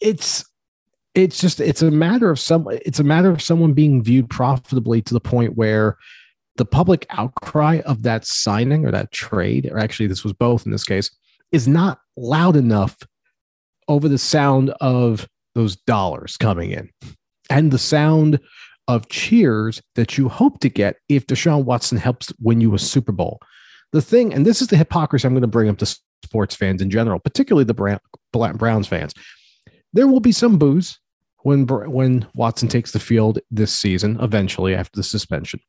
it's it's just it's a matter of some it's a matter of someone being viewed profitably to the point where the public outcry of that signing or that trade, or actually this was both in this case, is not loud enough over the sound of those dollars coming in and the sound of cheers that you hope to get if Deshaun Watson helps win you a Super Bowl. The thing, and this is the hypocrisy I'm going to bring up to sports fans in general, particularly the Browns fans. There will be some boos when when Watson takes the field this season, eventually after the suspension.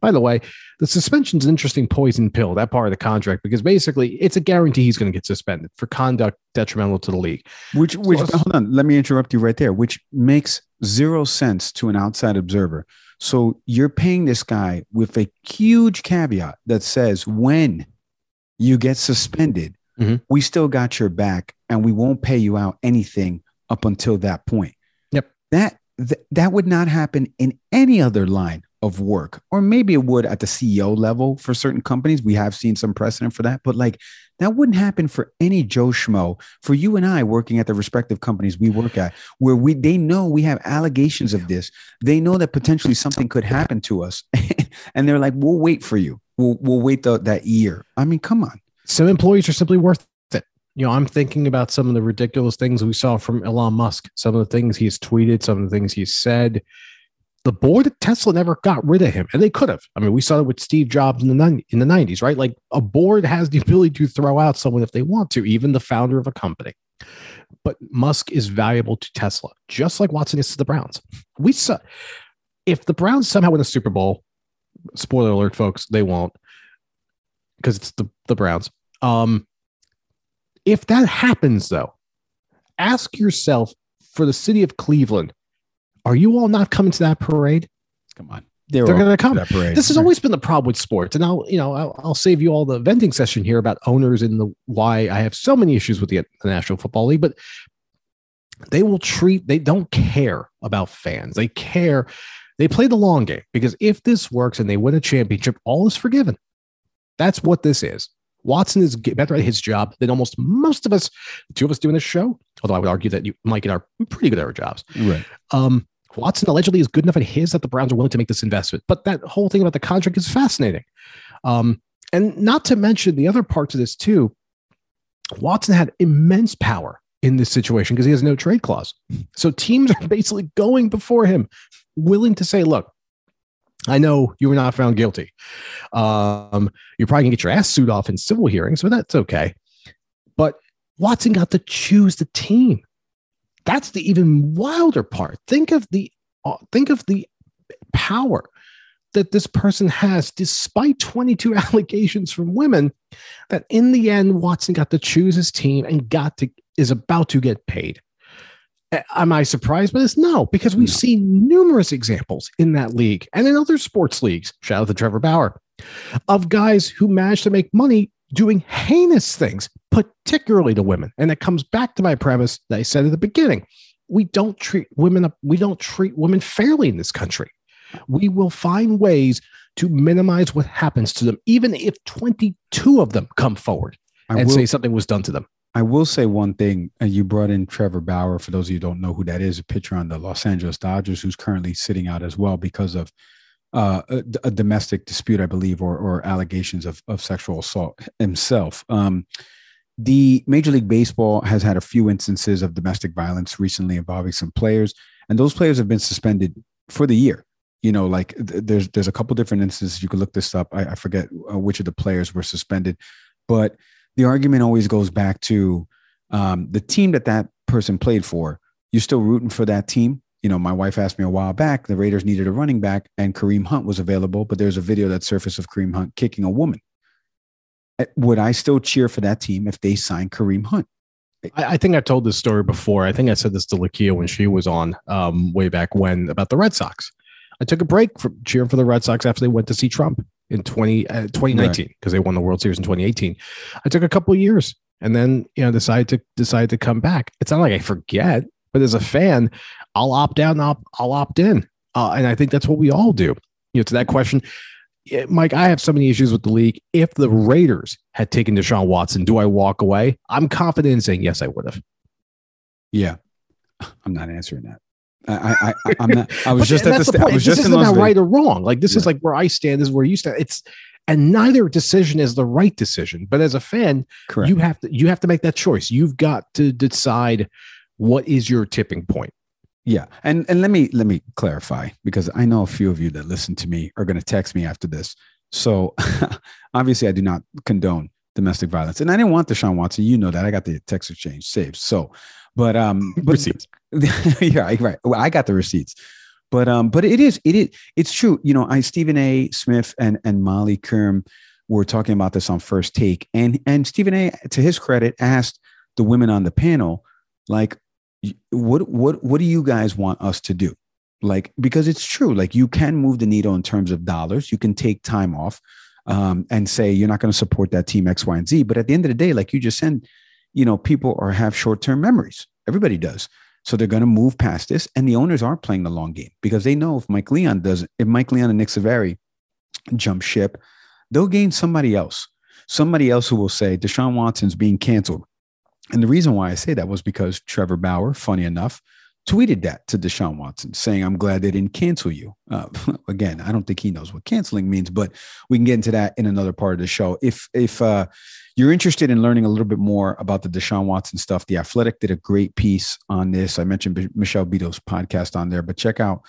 By the way, the suspension's an interesting poison pill, that part of the contract, because basically it's a guarantee he's going to get suspended for conduct detrimental to the league. Which, which, so, hold on, let me interrupt you right there, which makes zero sense to an outside observer. So you're paying this guy with a huge caveat that says when you get suspended, mm-hmm. we still got your back and we won't pay you out anything up until that point. Yep. That th- that would not happen in any other line of work, or maybe it would at the CEO level for certain companies. We have seen some precedent for that, but like that wouldn't happen for any Joe Schmo. For you and I working at the respective companies we work at, where we they know we have allegations of this, they know that potentially something could happen to us, and they're like, "We'll wait for you. We'll we'll wait the, that year." I mean, come on. Some employees are simply worth it. You know, I'm thinking about some of the ridiculous things we saw from Elon Musk, some of the things he's tweeted, some of the things he's said the board at Tesla never got rid of him, and they could have. I mean, we saw it with Steve Jobs in the in the nineties, right? Like a board has the ability to throw out someone if they want to, even the founder of a company. But Musk is valuable to Tesla, just like Watson is to the Browns. We saw if the Browns somehow win a Super Bowl. Spoiler alert, folks, they won't because it's the the Browns. Um, if that happens, though, ask yourself for the city of Cleveland are you all not coming to that parade? Come on. They're, They're going to come. This has always been the problem with sports, and I'll, you know, I'll, I'll, save you all the venting session here about owners and the why I have so many issues with the, the National Football League. But they will treat. They don't care about fans. They care. They play the long game because if this works and they win a championship, all is forgiven. That's what this is. Watson is better at his job than almost most of us, the two of us doing this show. Although I would argue that you, Mike and I are pretty good at our jobs. Right. Um, Watson allegedly is good enough at his that the Browns are willing to make this investment. But that whole thing about the contract is fascinating. Um, and not to mention the other parts of this too. Watson had immense power in this situation because he has no trade clause. So teams are basically going before him, willing to say, look, I know you were not found guilty. Um, you're probably gonna get your ass sued off in civil hearings, but that's okay. But Watson got to choose the team. That's the even wilder part. Think of the uh, think of the power that this person has, despite 22 allegations from women. That in the end, Watson got to choose his team and got to is about to get paid. Am I surprised by this? No, because we've no. seen numerous examples in that league and in other sports leagues. Shout out to Trevor Bauer of guys who managed to make money doing heinous things, particularly to women. And it comes back to my premise that I said at the beginning. We don't treat women we don't treat women fairly in this country. We will find ways to minimize what happens to them, even if 22 of them come forward I and will, say something was done to them. I will say one thing. And you brought in Trevor Bauer. For those of you who don't know who that is, a pitcher on the Los Angeles Dodgers who's currently sitting out as well because of uh, a, a, domestic dispute, I believe, or, or allegations of, of sexual assault himself. Um, the Major League Baseball has had a few instances of domestic violence recently involving some players, and those players have been suspended for the year. You know, like th- there's there's a couple different instances. You could look this up. I, I forget uh, which of the players were suspended, but the argument always goes back to um, the team that that person played for. You're still rooting for that team, you know, my wife asked me a while back, the Raiders needed a running back and Kareem Hunt was available, but there's a video that surfaced of Kareem Hunt kicking a woman. Would I still cheer for that team if they signed Kareem Hunt? I, I think I told this story before. I think I said this to Lakia when she was on um, way back when about the Red Sox. I took a break from cheering for the Red Sox after they went to see Trump in 20, uh, 2019 because right. they won the World Series in 2018. I took a couple of years and then you know decided to decide to come back. It's not like I forget, but as a fan, I'll opt out and I'll, I'll opt in. Uh, and I think that's what we all do. You know, to that question, Mike, I have so many issues with the league. If the Raiders had taken Deshaun Watson, do I walk away? I'm confident in saying yes, I would have. Yeah, I'm not answering that. I, I, I am not. I was just at the. the I was this just isn't about right or wrong. Like this is like where I stand. This is where you stand. It's and neither decision is the right decision. But as a fan, Correct. you have to you have to make that choice. You've got to decide what is your tipping point. Yeah, and and let me let me clarify because I know a few of you that listen to me are going to text me after this. So obviously, I do not condone domestic violence, and I didn't want Deshaun Watson. You know that I got the text exchange saved. So, but um, but Receipts. yeah, right. Well, I got the receipts. But um, but it is it is it's true. You know, I Stephen A. Smith and and Molly Qerim were talking about this on first take, and and Stephen A. to his credit asked the women on the panel, like, what what what do you guys want us to do? Like, because it's true, like you can move the needle in terms of dollars. You can take time off um, and say you're not going to support that team X, Y, and Z. But at the end of the day, like you just said, you know, people are have short term memories. Everybody does. So they're going to move past this, and the owners are playing the long game because they know if Mike Leon does, if Mike Leon and Nick Saveri jump ship, they'll gain somebody else, somebody else who will say Deshaun Watson's being canceled. And the reason why I say that was because Trevor Bauer, funny enough, tweeted that to Deshaun Watson, saying, "I'm glad they didn't cancel you." Uh, again, I don't think he knows what canceling means, but we can get into that in another part of the show. If if uh, you're interested in learning a little bit more about the Deshaun Watson stuff, The Athletic did a great piece on this. I mentioned B- Michelle Beto's podcast on there, but check out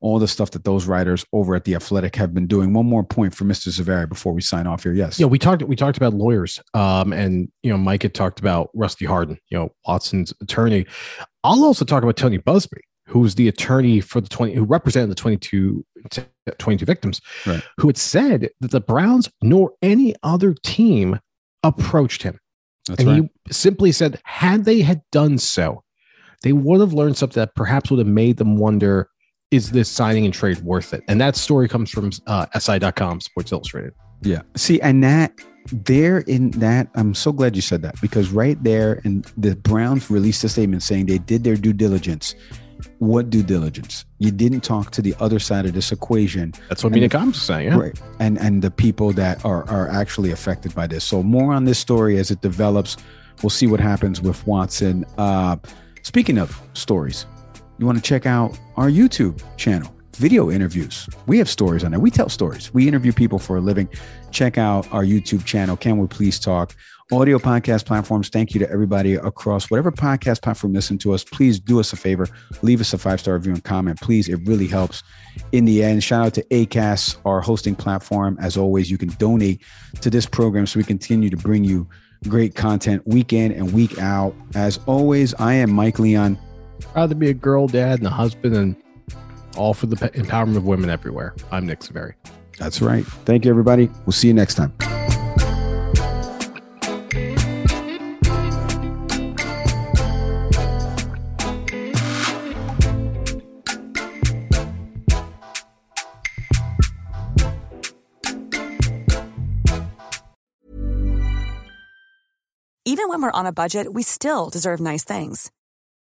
all the stuff that those writers over at The Athletic have been doing. One more point for Mr. Zaveri before we sign off here. Yes. Yeah, we talked we talked about lawyers, um, and you know, Mike had talked about Rusty Hardin, you know, Watson's attorney. I'll also talk about Tony Buzbee, who's the attorney for the 20 who represented the 22, 22 victims, Right. who had said that the Browns nor any other team approached him. That's and right. he simply said, had they had done so, they would have learned something that perhaps would have made them wonder, is this signing and trade worth it? And that story comes from uh, SI.com, Sports Illustrated. Yeah. See, and that there in that, I'm so glad you said that because right there, and the Browns released a statement saying they did their due diligence. What due diligence? You didn't talk to the other side of this equation. That's what Mina Combs is saying. Yeah. Right. And and the people that are are actually affected by this. So more on this story as it develops. We'll see what happens with Watson. Uh, speaking of stories, you want to check out our YouTube channel, video interviews. We have stories on there. We tell stories. We interview people for a living. Check out our YouTube channel. Can we please talk? Audio podcast platforms. Thank you to everybody across whatever podcast platform listen to us. Please do us a favor. Leave us a five star review and comment. Please, it really helps. In the end, shout out to Acast, our hosting platform. As always, you can donate to this program so we continue to bring you great content week in and week out. As always, I am Mike Leon. Proud to be a girl dad and a husband and all for the empowerment of women everywhere. I'm Nick Saveri. That's right. Thank you, everybody. We'll see you next time. Even when we're on a budget, we still deserve nice things.